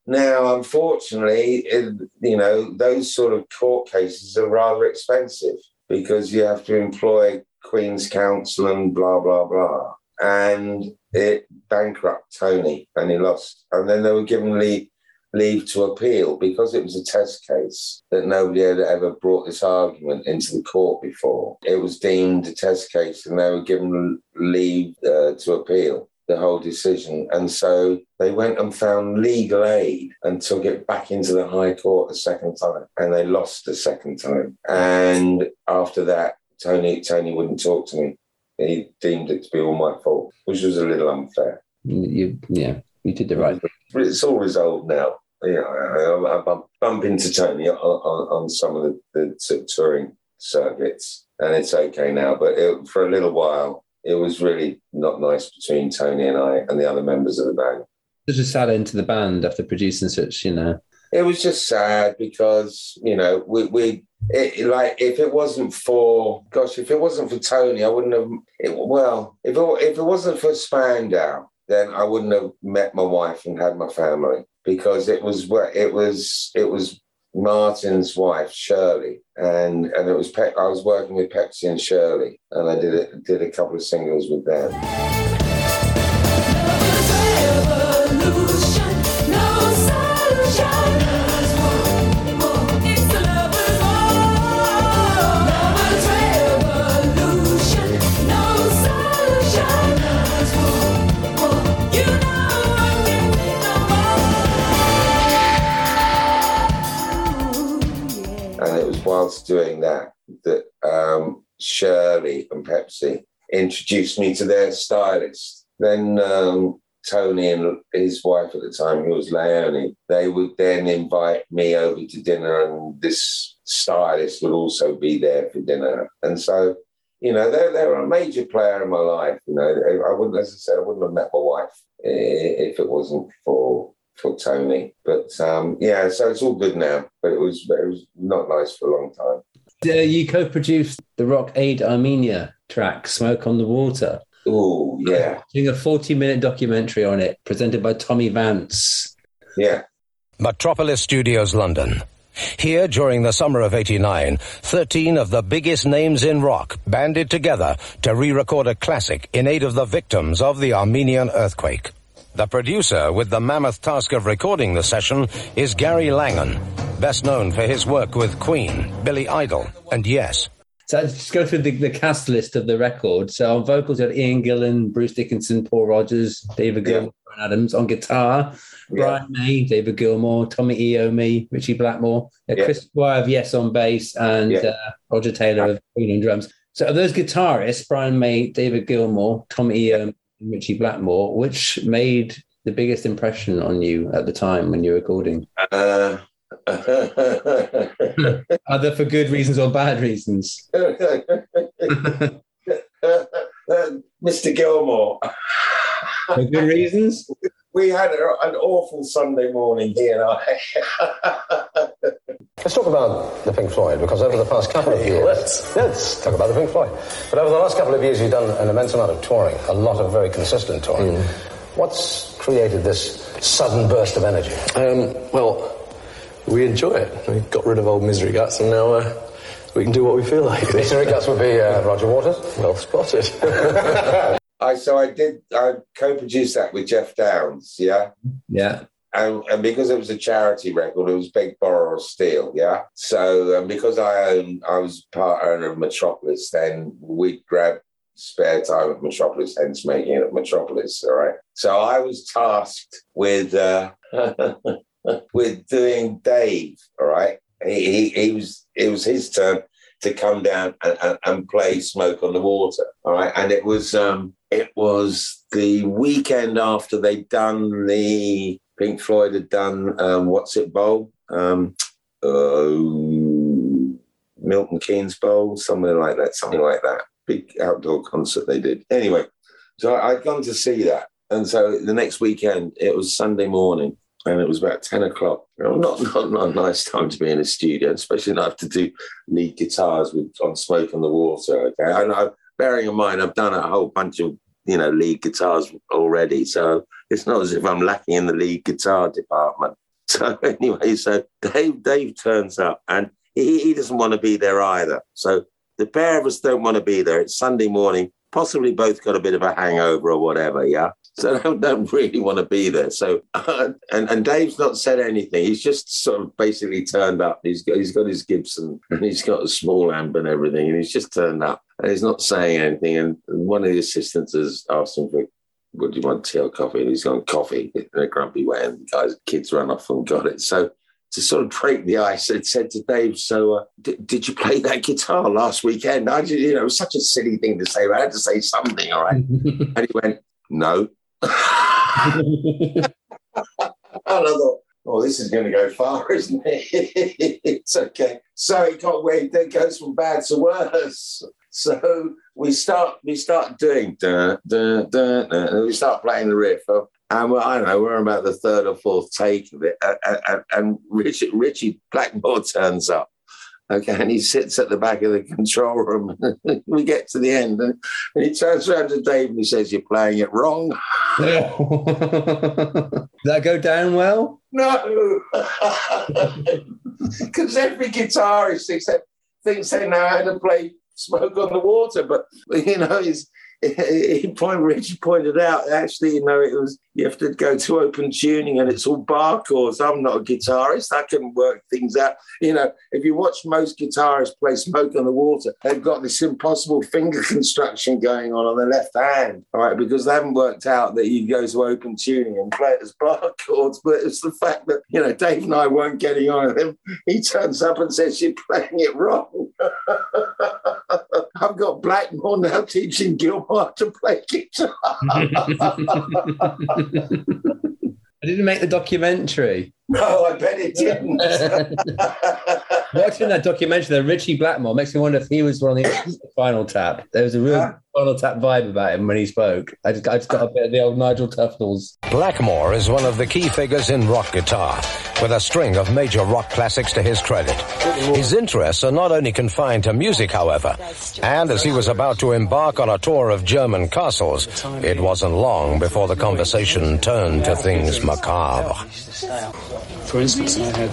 Now, unfortunately, it, you know, those sort of court cases are rather expensive because you have to employ Queen's Counsel and blah blah blah, and it bankrupt Tony, and he lost. And then they were given leave, leave to appeal because it was a test case that nobody had ever brought this argument into the court before. It was deemed a test case, and they were given leave uh, to appeal the whole decision. And so they went and found legal aid and took it back into the High Court a second time. And they lost the second time. And after that, Tony Tony wouldn't talk to me. He deemed it to be all my fault, which was a little unfair. You, yeah, you did the right. But it's all resolved now. Yeah, I, I bump, bump into Tony on, on, on some of the, the touring circuits, and it's okay now. But it, for a little while, it was really not nice between Tony and I and the other members of the band. Such a sad end to the band after producing such, you know. It was just sad because you know we we it, like if it wasn't for gosh if it wasn't for Tony I wouldn't have it, well if it, if it wasn't for Spandau then I wouldn't have met my wife and had my family because it was it was it was Martin's wife Shirley and and it was Pe- I was working with Pepsi and Shirley and I did it did a couple of singles with them. Doing that that um, Shirley and Pepsi introduced me to their stylist. Then um, Tony and his wife at the time, who was Leonie, they would then invite me over to dinner, and this stylist would also be there for dinner. And so, you know, they're, they're a major player in my life. You know, I wouldn't, as I said, I wouldn't have met my wife eh, if it wasn't for for Tony. But um, yeah, so it's all good now. But it was it was not nice for a long time. Uh, you co-produced the Rock Aid Armenia track "Smoke on the Water." Oh yeah, doing a forty-minute documentary on it, presented by Tommy Vance. Yeah. Metropolis Studios, London. Here, during the summer of 89, 13 of the biggest names in rock banded together to re-record a classic in aid of the victims of the Armenian earthquake. The producer with the mammoth task of recording the session is Gary Langan, best known for his work with Queen, Billy Idol, and Yes. So let's just go through the, the cast list of the record. So on vocals, you had Ian Gillan, Bruce Dickinson, Paul Rodgers, David Gilmour, Bryan Adams. On guitar, Brian May, David Gilmour, Tony Iommi, Ritchie Blackmore, uh, Chris Squire of Yes on bass, and Yeah. uh, Roger Taylor of Queen on drums. So of those guitarists, Brian May, David Gilmour, Tony Iommi, and Ritchie Blackmore, which made the biggest impression on you at the time when you were recording? Uh, Either for good reasons or bad reasons. Mr. Gilmour. For good reasons? We had a- an awful Sunday morning, he and I. Let's talk about the Pink Floyd because over the past couple of years, let's, let's talk about the Pink Floyd. But over the last couple of years, you've done an immense amount of touring, a lot of very consistent touring. What's created this sudden burst of energy? Um, well, we enjoy it. We got rid of old misery guts, and now uh, we can do what we feel like. Misery Guts would be uh, Roger Waters. Well spotted. I so I did I co-produced that with Geoff Downes, yeah. Yeah. And, and because it was a charity record, it was Big Borrow Steel, yeah. So um, because I own, I was part owner of Metropolis, then we'd grab spare time at Metropolis, hence making it at Metropolis. All right. So I was tasked with uh, with doing Dave. All right. He, he, he was it was his turn to come down and, and, and play Smoke on the Water. All right. And it was um it was the weekend after they'd done the Pink Floyd had done um, What's It Bowl. Um uh, Milton Keynes Bowl, something like that, something like that. Big outdoor concert they did. Anyway, so I'd gone to see that. And so the next weekend, it was Sunday morning and it was about 10 o'clock. Not, not, not a nice time to be in a studio, especially not have to do lead guitars with on Smoke on the Water. Okay. And I, bearing in mind, I've done a whole bunch of, you know, lead guitars already. So it's not as if I'm lacking in the lead guitar department. So anyway, so Dave Dave turns up and he, he doesn't want to be there either. So the pair of us don't want to be there. It's Sunday morning, possibly both got a bit of a hangover or whatever, yeah? So don't, don't really want to be there. So, and, and Dave's not said anything. He's just sort of basically turned up. He's got, he's got his Gibson and he's got a small amp and everything, and he's just turned up and he's not saying anything. And one of the assistants has asked him for what do you want, tea or coffee? And he's gone, coffee in a grumpy way. And the guy's kids ran off and got it. So to sort of break the ice, I said to Dave, so uh, d- did you play that guitar last weekend? I just, you know, it was such a silly thing to say, but I had to say something, all right? and he went, no. And I thought, oh, this is going to go far, isn't it? it's okay. So it got way, it goes from bad to worse. So we start we start doing da, da, da, we start playing the riff. uh, And we're, I don't know, we're about the third or fourth take of it. And, and, and Ritchie, Ritchie Blackmore turns up. Okay, and he sits at the back of the control room. we get to the end, and, he turns around to Dave and he says, "You're playing it wrong." Did that go down well? No, because every guitarist except thinks they know how to play "Smoke on the Water," but you know, he's, he point pointed out actually, you know, it was you have to go to open tuning and it's all bar chords. I'm not a guitarist; I can work things out. You know, if you watch most guitarists play "Smoke on the Water," they've got this impossible finger construction going on on the left hand, all right, because they haven't worked out that you go to open tuning and play it as bar chords. But it's the fact that you know Dave and I weren't getting on with him. He turns up and says, "You're playing it wrong." I've got Blackmore now teaching Gilmour to play guitar. I didn't make the documentary. no, I bet it didn't. Watching that documentary, the Ritchie Blackmore makes me wonder if he was one of the Spinal Tap. There was a real Spinal Tap vibe about him when he spoke. I just, I just got a bit of the old Nigel Tufnels. Blackmore is one of the key figures in rock guitar, with a string of major rock classics to his credit. His interests are not only confined to music, however, and as he was about to embark on a tour of German castles, it wasn't long before the conversation turned to things macabre. For instance, I had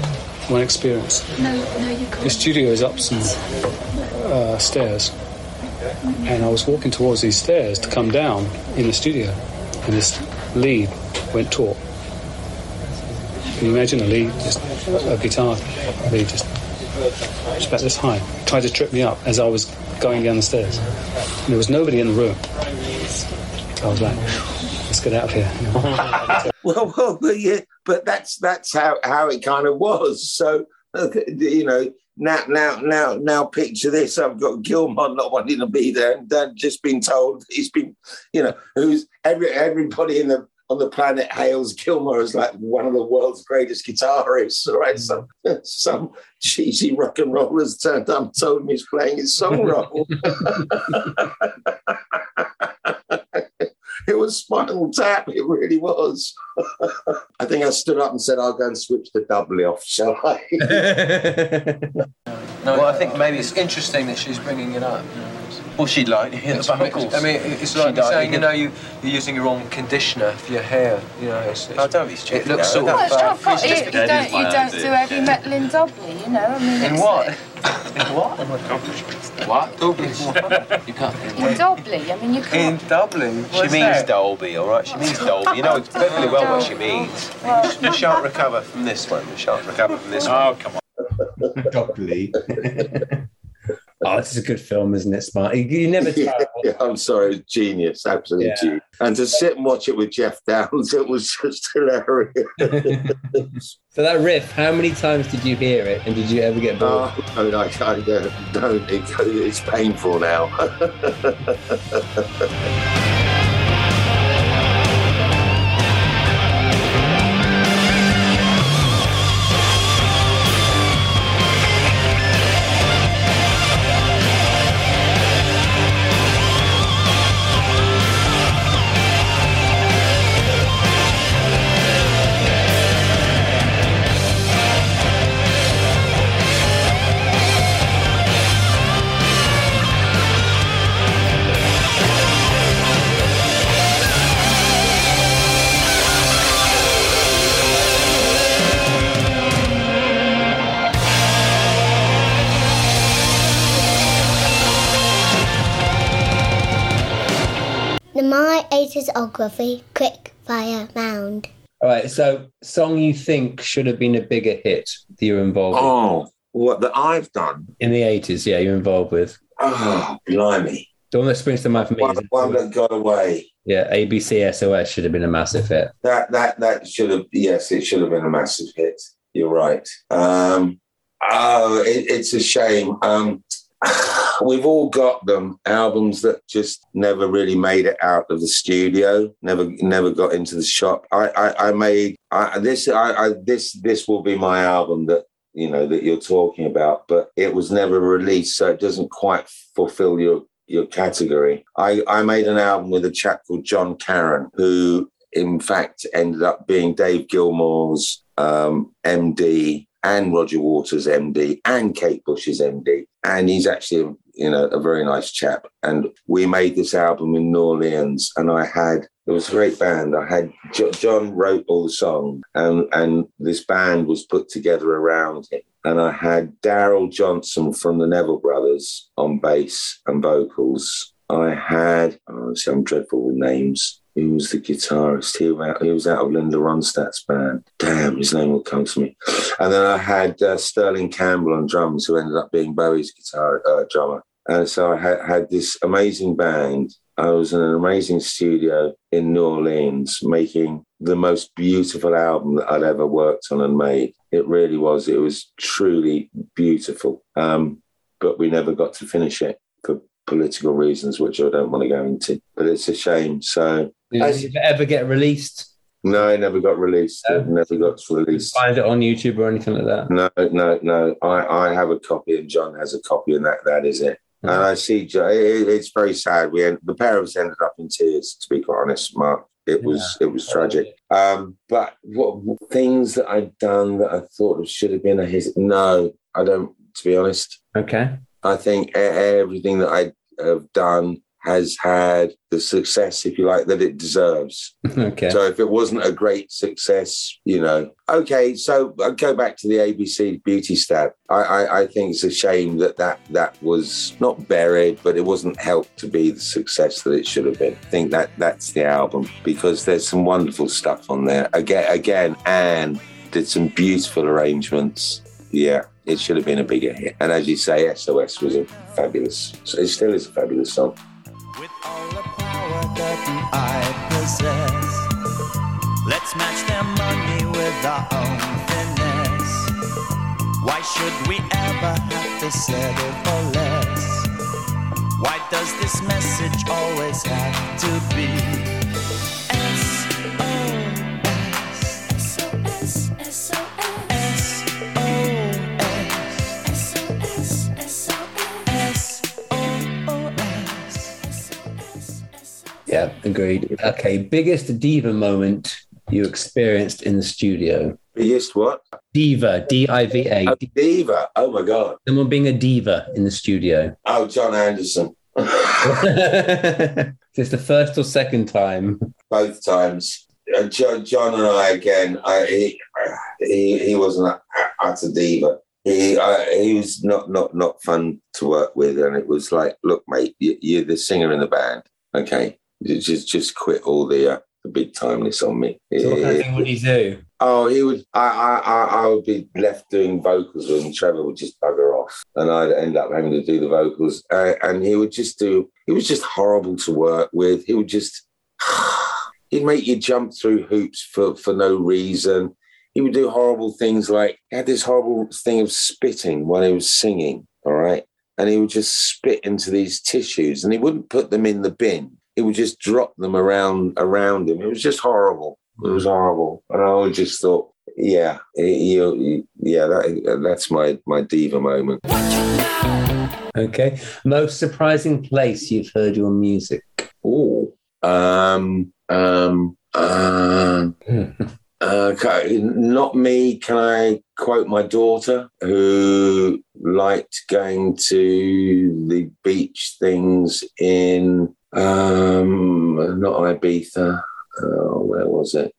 one experience. The studio is up some uh, stairs, and I was walking towards these stairs to come down in the studio, and this lead went taut. Can you imagine a lead, just a guitar lead, just, just about this high, tried to trip me up as I was going down the stairs. And there was nobody in the room. I was like, get out of here. you know. well, well, but yeah, but that's that's how how it kind of was. So you know, now now now now picture this: I've got Gilmour not wanting to be there, and Dan just been told he's been, you know, who's every everybody in the on the planet hails Gilmour as like one of the world's greatest guitarists, right? Mm. Some some cheesy rock and rollers turned up and told him he's playing his song wrong. it was a Spinal Tap. It really was. I think I stood up and said, "I'll go and switch the doubly off, shall I?" well, I think maybe it's interesting that she's bringing it up. Well, she'd like to hear the It's- vocals. I mean, it's She'd like like saying, you know, you, you're using your wrong conditioner for your hair. You know, it's, it's, Oh, don't be stupid, It looks no, sort don't of. be It's not uh, you, you don't, you don't do heavy yeah. metal in Dublin, you know. I mean, In it's- what? In what? What? Dublin. You can't. In Dublin, I mean, you In can't. In Dublin. She means Dolby, all right? She means Dolby. You know perfectly well what she means. You shan't recover from this one. You shan't recover from this one. Oh, come on. Doubly. oh, this is a good film, isn't it, Smart? You, you never tell. yeah, I'm sorry, genius, absolutely Yeah. genius. And to sit and watch it with Geoff Downes, it was just hilarious. So that riff, how many times did you hear it, and did you ever get bored? Ah, oh, I, I, I don't, don't it, it's painful now. My 80sography quick fire Mound. All right. So, song you think should have been a bigger hit that you're involved with Oh, what that I've done? in the 80s? Yeah, you're involved with. Oh, blimey. The one that springs to mind for me One, is one that got away. yeah, ABC SOS should have been a massive hit. That that that should have yes, it should have been a massive hit. You're right. Um, oh, it, it's a shame. Um, we've all got them albums that just never really made it out of the studio. Never never got into the shop. I I, I made I, this. I, I this this will be my album that you know that you're talking about, but it was never released, so it doesn't quite fulfill your your category. I, I made an album with a chap called John Carin, who in fact ended up being Dave Gilmour's um, MD and Roger Waters' MD and Kate Bush's MD. And he's actually, you know, a very nice chap. And we made this album in New Orleans, and I had it was a great band. I had John wrote all the songs, and and this band was put together around him. And I had Daryl Johnson from the Neville Brothers on bass and vocals. I had, oh, see, I'm dreadful with names. He was the guitarist. He was, out, of Linda Ronstadt's band. Damn, his name will come to me. And then I had uh, Sterling Campbell on drums, who ended up being Bowie's guitar uh, drummer. And so I had, had this amazing band. I was in an amazing studio in New Orleans making the most beautiful album that I'd ever worked on and made. It really was. It was truly beautiful. Um, but we never got to finish it political reasons, which I don't want to go into. But it's a shame. So Did it ever get released? no, it never got released. It never got released. Find it on YouTube or anything like that? No, no, no. I, I have a copy and John has a copy, and that that is it. And I see Jo- it, it's very sad. We end, the pair of us ended up in tears. To be quite honest, Mark, it was it was tragic. Um, but what, what things that I've done that I thought should have been a hit? No, I don't. To be honest, Okay. I think everything that I have done has had the success, if you like, that it deserves. Okay. So if it wasn't a great success, you know, okay. So I go back to the ABC Beauty Stab. I, I, I think it's a shame that, that that was not buried, but it wasn't helped to be the success that it should have been. I think that that's the album because there's some wonderful stuff on there. Again, again, Anne did some beautiful arrangements. Yeah, it should have been a bigger hit. And as you say, SOS was a fabulous. It still is a fabulous song. that I possess. Let's match their money with our own finesse. Why should we ever have to settle for less? Why does this message always have to be? Agreed. Okay, biggest diva moment you experienced in the studio? Biggest what? Diva, D I V A. Diva. Oh my God. Someone being a diva in the studio. Oh, Jon Anderson. Is this the first or second time? Both times. Uh, John, John and I again. I, he, he he wasn't a- utter diva. He uh, he was not not not fun to work with, and it was like, look, mate, you, you're the singer in the band. Okay, just just quit all the uh, the big timeness on me. So what kind of thing would he do? Oh, he would. I, I, I, I would be left doing vocals, and Trevor would just bugger off, and I'd end up having to do the vocals. Uh, and he would just do. He was just horrible to work with. He would just. He'd make you jump through hoops for for no reason. He would do horrible things like he had this horrible thing of spitting while he was singing. All right, and he would just spit into these tissues, and he wouldn't put them in the bin. He would just drop them around around him. It was just horrible. It was horrible, and I just thought, yeah, he- he- yeah, that, that's my my diva moment. Okay. Most surprising place you've heard your music? Oh, um, um, uh, okay, not me. Can I quote my daughter who liked going to the beach things in um, not Ibiza. Oh, where was it?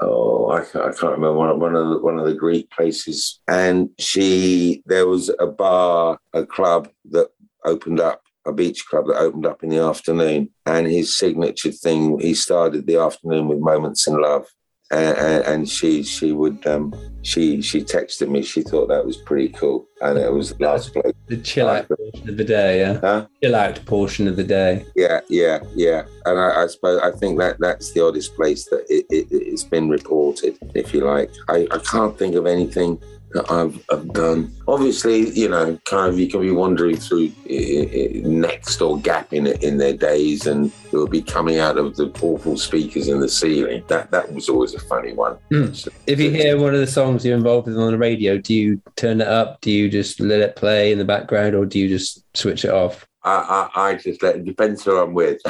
Oh, I can't, I can't remember one, one of the, one of the Greek places. And she, there was a bar, a club that opened up a beach club that opened up in the afternoon. And his signature thing, he started the afternoon with Moments in Love. And, and, she she would um, she she texted me. She thought that was pretty cool, and it was the last place. The chill out portion of the day, yeah. Chill out portion of the day. Yeah, yeah, yeah. And I, I suppose I think that that's the oddest place that it, it, it's been reported, if you like. I, I can't think of anything that I've, I've done. Obviously, you know, kind of you can be wandering through uh, uh, Next or Gap in in their days, and it will be coming out of the awful speakers in the ceiling. That that was always a funny one. So- If you hear one of the songs you're involved with on the radio, do you turn it up? Do you just let it play in the background, or do you just switch it off? I, I, I just let it depends who I'm with.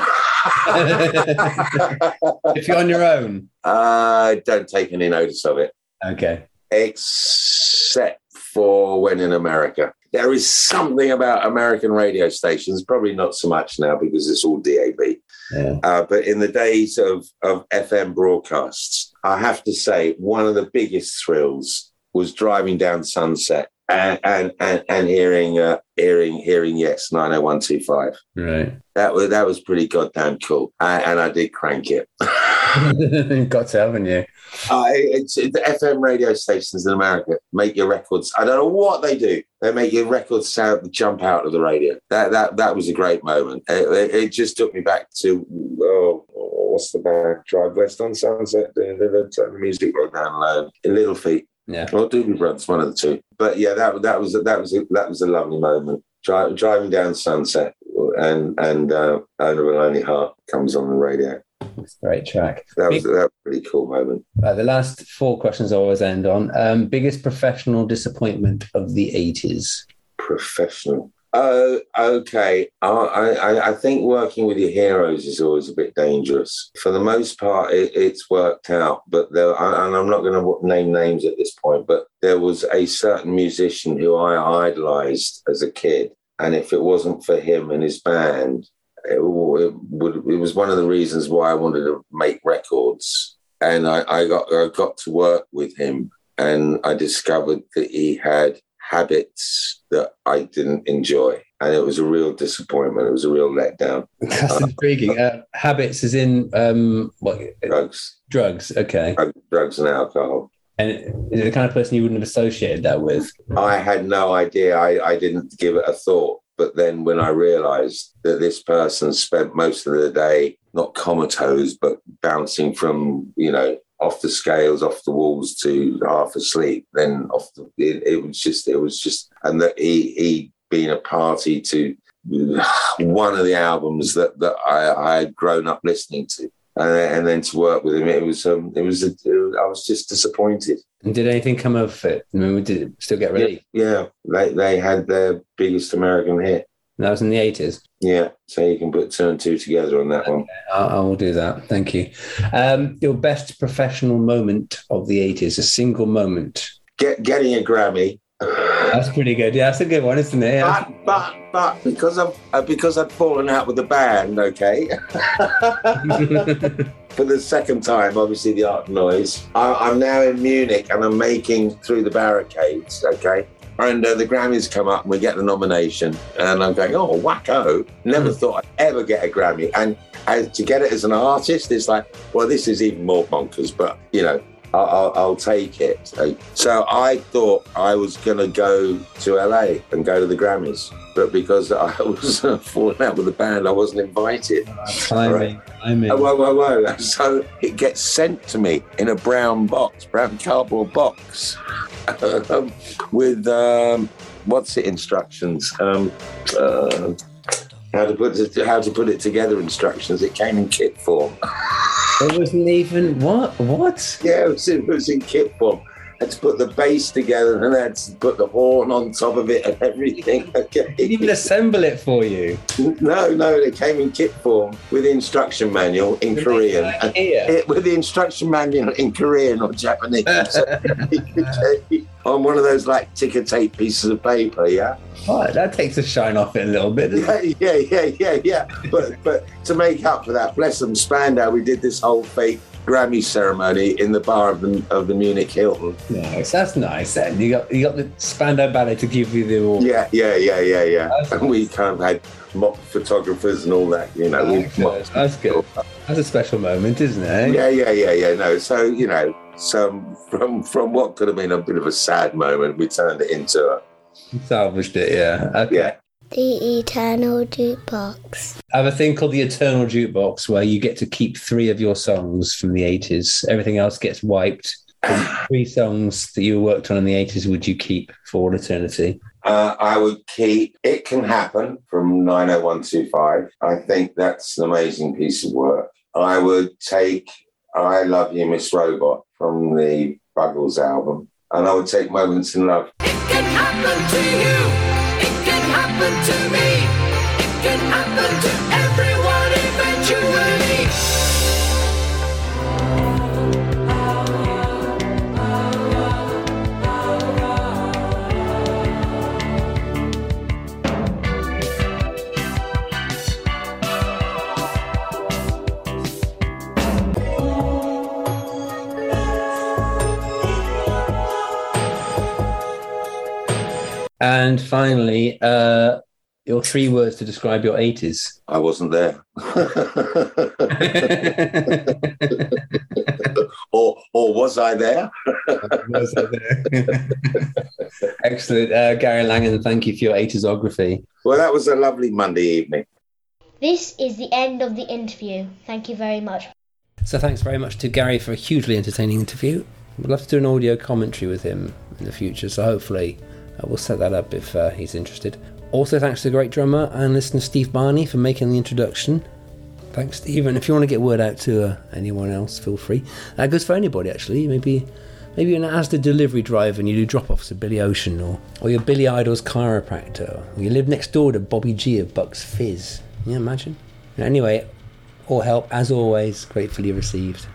if you're on your own, I don't take any notice of it. Okay. Except for when in America. There is something about American radio stations, probably not so much now because it's all DAB. Yeah. Uh, but in the days of, of FM broadcasts, I have to say one of the biggest thrills was driving down Sunset and and and, and hearing uh, hearing hearing yes nine oh one two five. Right. That was that was pretty goddamn cool, uh, and I did crank it. Got to, haven't you? Uh, it's, it's the FM radio stations in America make your records. I don't know what they do. They make your records sound jump out of the radio. That that that was a great moment. It, it- it just took me back to oh, what's the band? Drive West on Sunset. The, the, the, turn the music right down low. Little Feat. Yeah. Or Doobie Brothers, one of the two. But yeah, that that was that was a, that was a lovely moment. Dri- driving down Sunset and and uh, Owner of a Lonely Heart comes on the radio. Great track. That was that was a pretty cool moment. Right, the last four questions I always end on. Um, biggest professional disappointment of the 80s? professional. Oh, okay. I, I, I think working with your heroes is always a bit dangerous. For the most part, it, it's worked out, but there, and I'm not going to name names at this point, but there was a certain musician who I idolized as a kid. And if it wasn't for him and his band, it, it would. It was one of the reasons why I wanted to make records. And I, I got I got to work with him, and I discovered that he had habits that I didn't enjoy. And it was a real disappointment. It was a real letdown. That's intriguing. Uh, habits is in um, what? Drugs. Drugs, okay. Drug- Drugs and alcohol. And is it the kind of person you wouldn't have associated that with? I had no idea. I, I didn't give it a thought. But then when I realized that this person spent most of the day not comatose, but bouncing from, you know, off the scales, off the walls to half asleep, then off the, it, it was just, it was just, and that he, he being a party to one of the albums that, that I, I had grown up listening to. And, then- to work with him, it was, um, it was, a, I was just disappointed. And did anything come of it? I mean, we did it still get released? Yeah, they they had their biggest American hit. That was in the 80s. Yeah, so you can put two and two together on that one. I, will do that. Thank you. Um, your best professional moment of the 80s, a single moment. Get getting a Grammy. That's pretty good. Yeah, that's a good one, isn't it? Yeah. But but but because I've uh, because I'd fallen out with the band, okay. For the second time, obviously the art noise. I, I'm now in Munich and I'm making through the barricades, okay. And uh, the Grammys come up and we get the nomination, and I'm going, oh wacko! Never thought I'd ever get a Grammy, and as, to get it as an artist, it's like, well, this is even more bonkers. But you know, I'll, I'll, I'll take it. So, I thought I was going to go to LA and go to the Grammys, but because I was falling out with the band, I wasn't invited. Timing. Timing. Oh, whoa, whoa, whoa. So it gets sent to me in a brown box, brown cardboard box, um, with um, what's it instructions? Um, uh, how to put it, how to put it together instructions. It came in kit form. It wasn't even what? What? Yeah, it was, it was in kit. Had to put the bass together and had to put the horn on top of it and everything. Okay. Didn't even assemble it for you. No, no, it came in kit form with the instruction manual in Korean. It, with the instruction manual in Korean or Japanese. on one of those like ticker tape pieces of paper, yeah? Oh, that takes a shine off it a little bit. Yeah, it? yeah, yeah, yeah, yeah. But but to make up for that, bless them, Spandau, we did this whole fake Grammy ceremony in the bar of the of the Munich Hilton. Nice, that's nice. Then you got you got the Spandau Ballet to give you the award. Yeah, yeah, yeah, yeah, yeah. And we kind of had mock photographers and all that. You know, we That's good. That's good. That's a special moment, isn't it? Yeah, yeah, yeah, yeah. No, so you know, so from from what could have been a bit of a sad moment, we turned it into a Salvaged it, yeah. Okay. The Eternal Jukebox. I have a thing called the Eternal Jukebox where you get to keep three of your songs from the 80s. Everything else gets wiped. And three songs that you worked on in the 80s would you keep for all eternity? Uh, I would keep It Can Happen from 90125. I think that's an amazing piece of work. I would take I Love You, Miss Robot from the Buggles album. And I would take Moments in Love. can happen to you. Happen to me. It can happen to everyone And finally, uh, your three words to describe your 80s. I wasn't there. or, or was I there? was I there? Excellent. Uh, Gary Langan, thank you for your 80sography. Well, that was a lovely Monday evening. This is the end of the interview. Thank you very much. So thanks very much to Gary for a hugely entertaining interview. We'd love to do an audio commentary with him in the future, so hopefully uh, we'll set that up if uh, he's interested. Also, thanks to the great drummer and listener Steve Barney for making the introduction. Thanks, Steve. And if you want to get word out to uh, anyone else, feel free. That goes for anybody, actually. Maybe maybe you're an Asda delivery driver and you do drop offs at Billy Ocean, or, or you're Billy Idol's chiropractor, or you live next door to Bobby G of Bucks Fizz. Yeah, imagine. Anyway, all help, as always, gratefully received.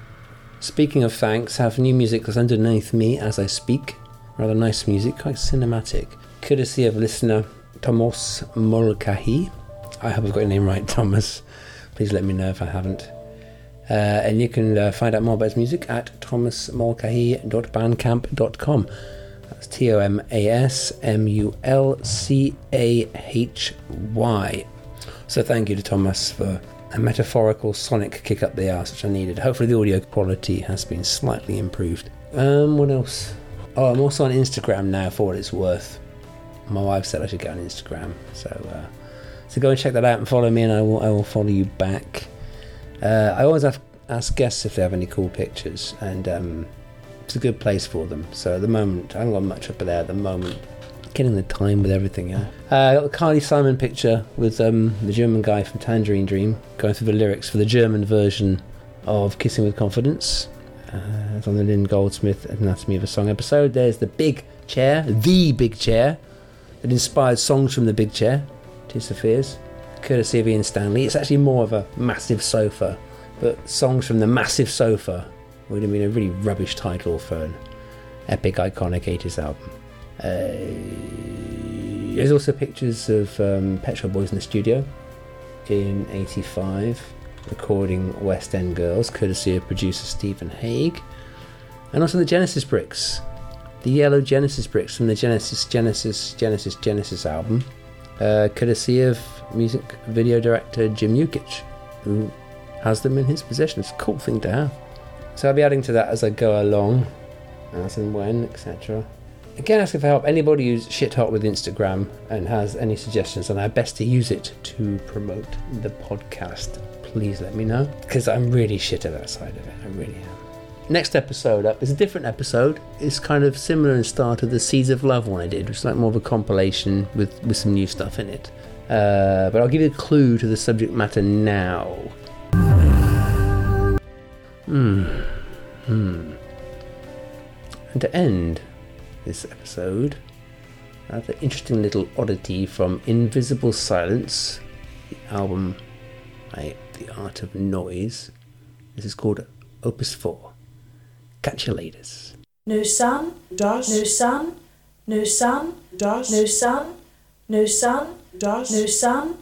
Speaking of thanks, have new music that's underneath me as I speak. Rather nice music, quite cinematic. Courtesy of listener Thomas Mulcahy. I hope I've got your name right, Thomas. Please let me know if I haven't. Uh, and you can uh, find out more about his music at thomasmulcahy.bandcamp.com. That's T O M A S M U L C A H Y. So thank you to Thomas for a metaphorical sonic kick up the arse which I needed. Hopefully the audio quality has been slightly improved. Um, what else? Oh, I'm also on Instagram now for what it's worth. My wife said I should get on Instagram, so uh, so go and check that out and follow me, and I will I will follow you back. Uh, I always have ask guests if they have any cool pictures, and um, it's a good place for them. So at the moment, I haven't got much up there at the moment. Getting the time with everything, yeah. Uh, I got the Carly Simon picture with um, the German guy from Tangerine Dream going through the lyrics for the German version of Kissing with Confidence. Uh, it's on the Lynn Goldsmith Anatomy of a Song episode. There's the big chair, the big chair, that inspired songs from the big chair, Tears for Fears, courtesy of Ian Stanley. It's actually more of a massive sofa, but songs from the massive sofa would have been a really rubbish title for an epic, iconic 80s album. Uh, there's also pictures of um, Pet Shop Boys in the studio in 85 recording West End Girls, courtesy of producer Stephen Hague, and also the Genesis bricks, the yellow Genesis bricks from the Genesis Genesis Genesis Genesis album, uh, courtesy of music video director Jim Yukich, who has them in his possession. It's a cool thing to have. So I'll be adding to that as I go along, as and when, etc. Again, asking for help. Anybody who's shit hot with Instagram and has any suggestions on how best to use it to promote the podcast, please let me know because I'm really shit at that side of it. I really am. Next episode up is a different episode. It's kind of similar in style to the Seeds of Love one I did, which is like more of a compilation with, with some new stuff in it. Uh, but I'll give you a clue to the subject matter now. Hmm. Hmm. And to end this episode, another interesting little oddity from In Visible Silence, the album by The Art of Noise. This is called Opus 4. Catch you later. No sun, does. No sun, no sun, does. No sun, no sun, does. No sun,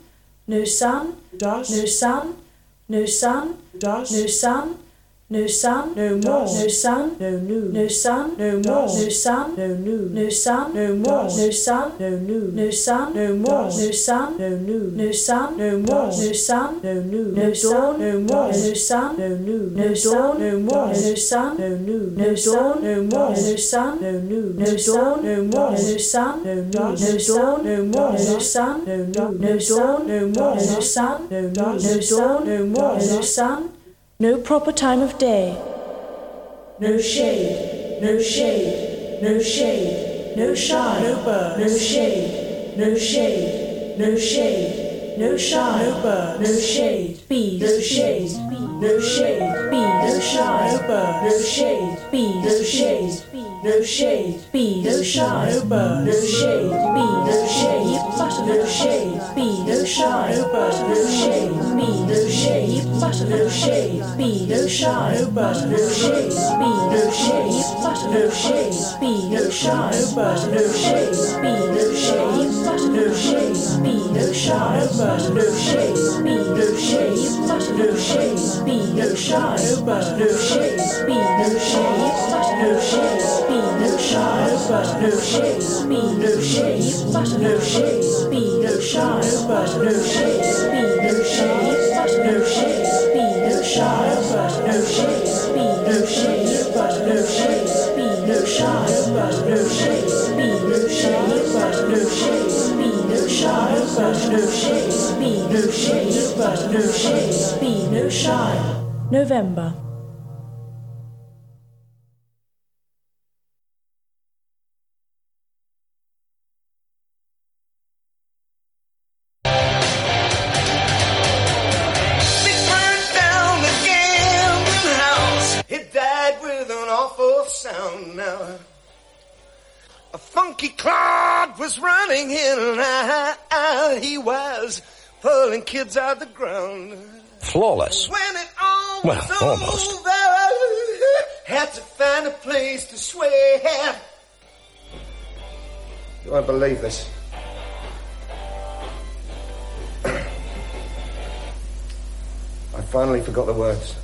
no sun, does. No sun, no sun, does. No sun, no sun, no more, no sun, no new, no sun, no more, no sun, no new, no sun, no more, no sun, no new, no sun, no more, no sun, no new, no sun, no more, no sun, no new, no dawn, no more, no sun, no new, no dawn, no more, no sun, no new, no dawn, no more, no sun, no new, no dawn, no more, no sun, no new, no dawn, no more, no sun, no new, no dawn, no more, no sun, no new, no dawn, no more, no sun. No proper time of day. No shade, no shade, no shade, no shine, no bird, no shade, no shade, no shade, no shine, no bird, no shade, bees, no shade, be no shade, bees, no shine, no bird, no shade, bees, no shade, no shade, bees, no shine, no bird, no shade, bees, no shade, butter no shade, bees, no shine, no bird, no shade, bees, no shade, butter, no shade, bees, no shine, no bird, no shade, bees, no shade, butter no shade, bees, no shine, no bird, no shade, bees, no shade, butter no shade, bees, no shine, no bird, no shade, bees, no shade, butter no shade, bees, no shine, no bird, no shade, bees, no shade, no shade, bees, no no bird, no shade, bees, no shade, no shade, bees, no no bird, no shade, bees, no shade, no shade, bees, no no bird, no shade, bees, no shade, but no shade, bees, no shine, but no shade, bees, no shade, but no shade, bees, no shine, but no shade, bees, no shade, but no shade, bees, no shine. November. Pulling kids out of the ground. Flawless. When it all Well, was almost. over, had to find a place to swear. You won't believe this. I finally forgot the words.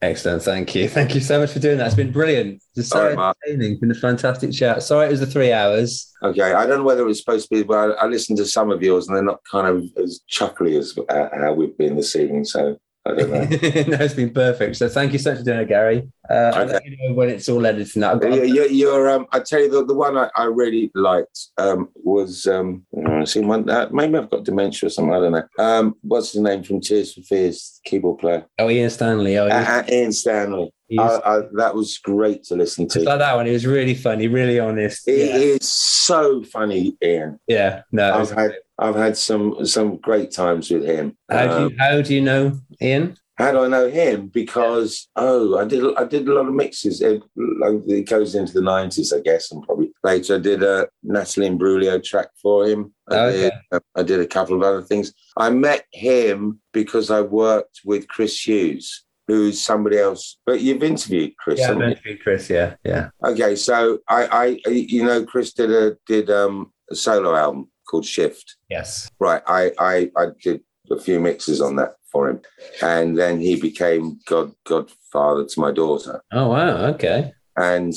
Excellent, thank you. Thank you so much for doing that. It's been brilliant. It's so right, entertaining. It's been a fantastic chat. Sorry it was the three hours. Okay, I don't know whether it was supposed to be, but I, I listened to some of yours and they're not kind of as chuckly as uh, how we've been this evening. So I don't know. no, it's been perfect. So thank you so much for doing it, Gary. Uh, I'll let you know when it's all edited and that. Yeah, you, you're. Um, I tell you, the, the one I, I really liked um, was. Um, I see one. Uh, maybe I've got dementia or something. I don't know. Um, what's his name from Tears for Fears? Keyboard player. Oh, Ian Stanley. Oh, he Uh, uh, Ian Stanley. I, I, that was great to listen to. Like that one. He was really funny, really honest. He yeah. is so funny, Ian. yeah, no. I've had I've had some some great times with him. how do Um, you how do you know Ian? How do I know him? Because oh, I did I did a lot of mixes. It, like, it goes into the nineties, I guess, and probably later. I did a Natalie Imbruglia track for him. I, Okay. did, I did a couple of other things. I met him because I worked with Chris Hughes, who's somebody else. But you've interviewed Chris. Yeah, haven't you? Chris. Yeah, yeah. Okay, so I, I, you know, Chris did a did um, a solo album called Shift. Yes. Right. I, I, I did a few mixes on that for him, and then he became god godfather to my daughter. Oh wow. Okay. And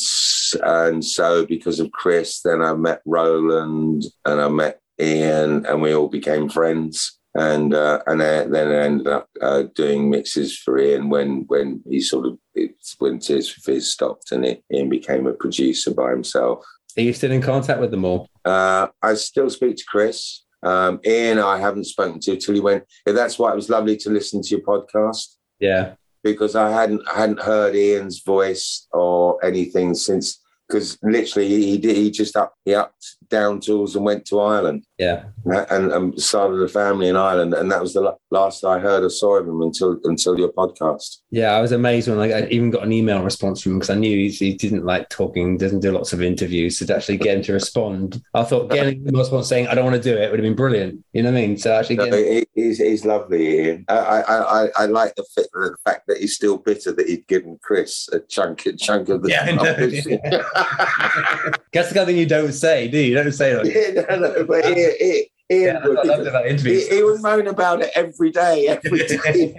and so because of Chris, then I met Roland and I met Ian, and we all became friends. And uh, and then I ended up uh, doing mixes for Ian when when he sort of it's when Tears for Fears stopped, and it, Ian became a producer by himself. Are you still in contact with them all? Uh, I still speak to Chris. Um, Ian, I haven't spoken to till he went. That's why it was lovely to listen to your podcast Yeah. because I hadn't I hadn't heard Ian's voice or anything since. Because literally, he did. He just up he upped down tools and went to Ireland Yeah. Uh, and, and started a family in Ireland. And that was the last I heard or saw of him until until your podcast. Yeah, I was amazed when like, I even got an email response from him because I knew he's, he didn't like talking, doesn't do lots of interviews. So to actually get him to respond, I thought getting him a response saying I don't want to do it would have been brilliant. You know what I mean? So actually, No, getting, he- he's, he's lovely, Ian. I, I, I, I like the, fit, the fact that he's still bitter that he'd given Chris a chunk, a chunk of the. Yeah, I know, that's the kind of thing you don't say, do you? Don't say like, yeah, no, no, but he, he, Ian Yeah, I would. loved that interview. He, he would moan about it every day, every day.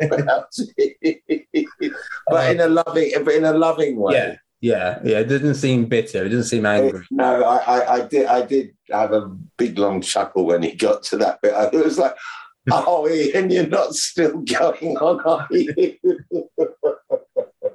about it. but in a loving, but in a loving way. Yeah, yeah, yeah. It didn't seem bitter. It didn't seem angry. No, I, I, I did. I did have a big long chuckle when he got to that bit. It was like, "Oh, Ian, you're not still going on, are you?"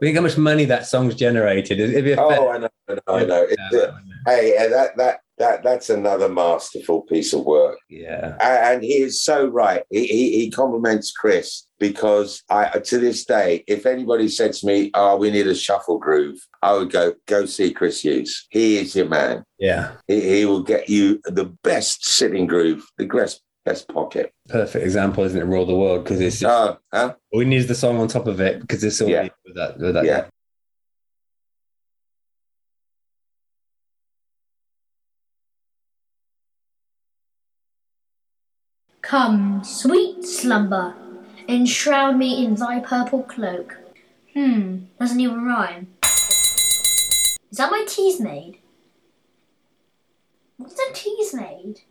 Think how much money that song's generated. It'd be a oh, I know, I know, I know. It's, uh, hey, uh, that that that that's another masterful piece of work. Yeah, and, he is so right. He, he he compliments Chris because I to this day, if anybody said to me, "Oh, we need a shuffle groove," I would go go see Chris Hughes. He is your man. Yeah, He, he will get you the best sitting groove, the best best pocket. perfect example, isn't it? Rule the world because it's just, Oh, huh? all we need the song on top of it because it's all Yeah. with that. With that Yeah. Come, sweet slumber, enshroud me in thy purple cloak. Hmm, doesn't even rhyme. Is that my Teasmade? What's a Teasmade?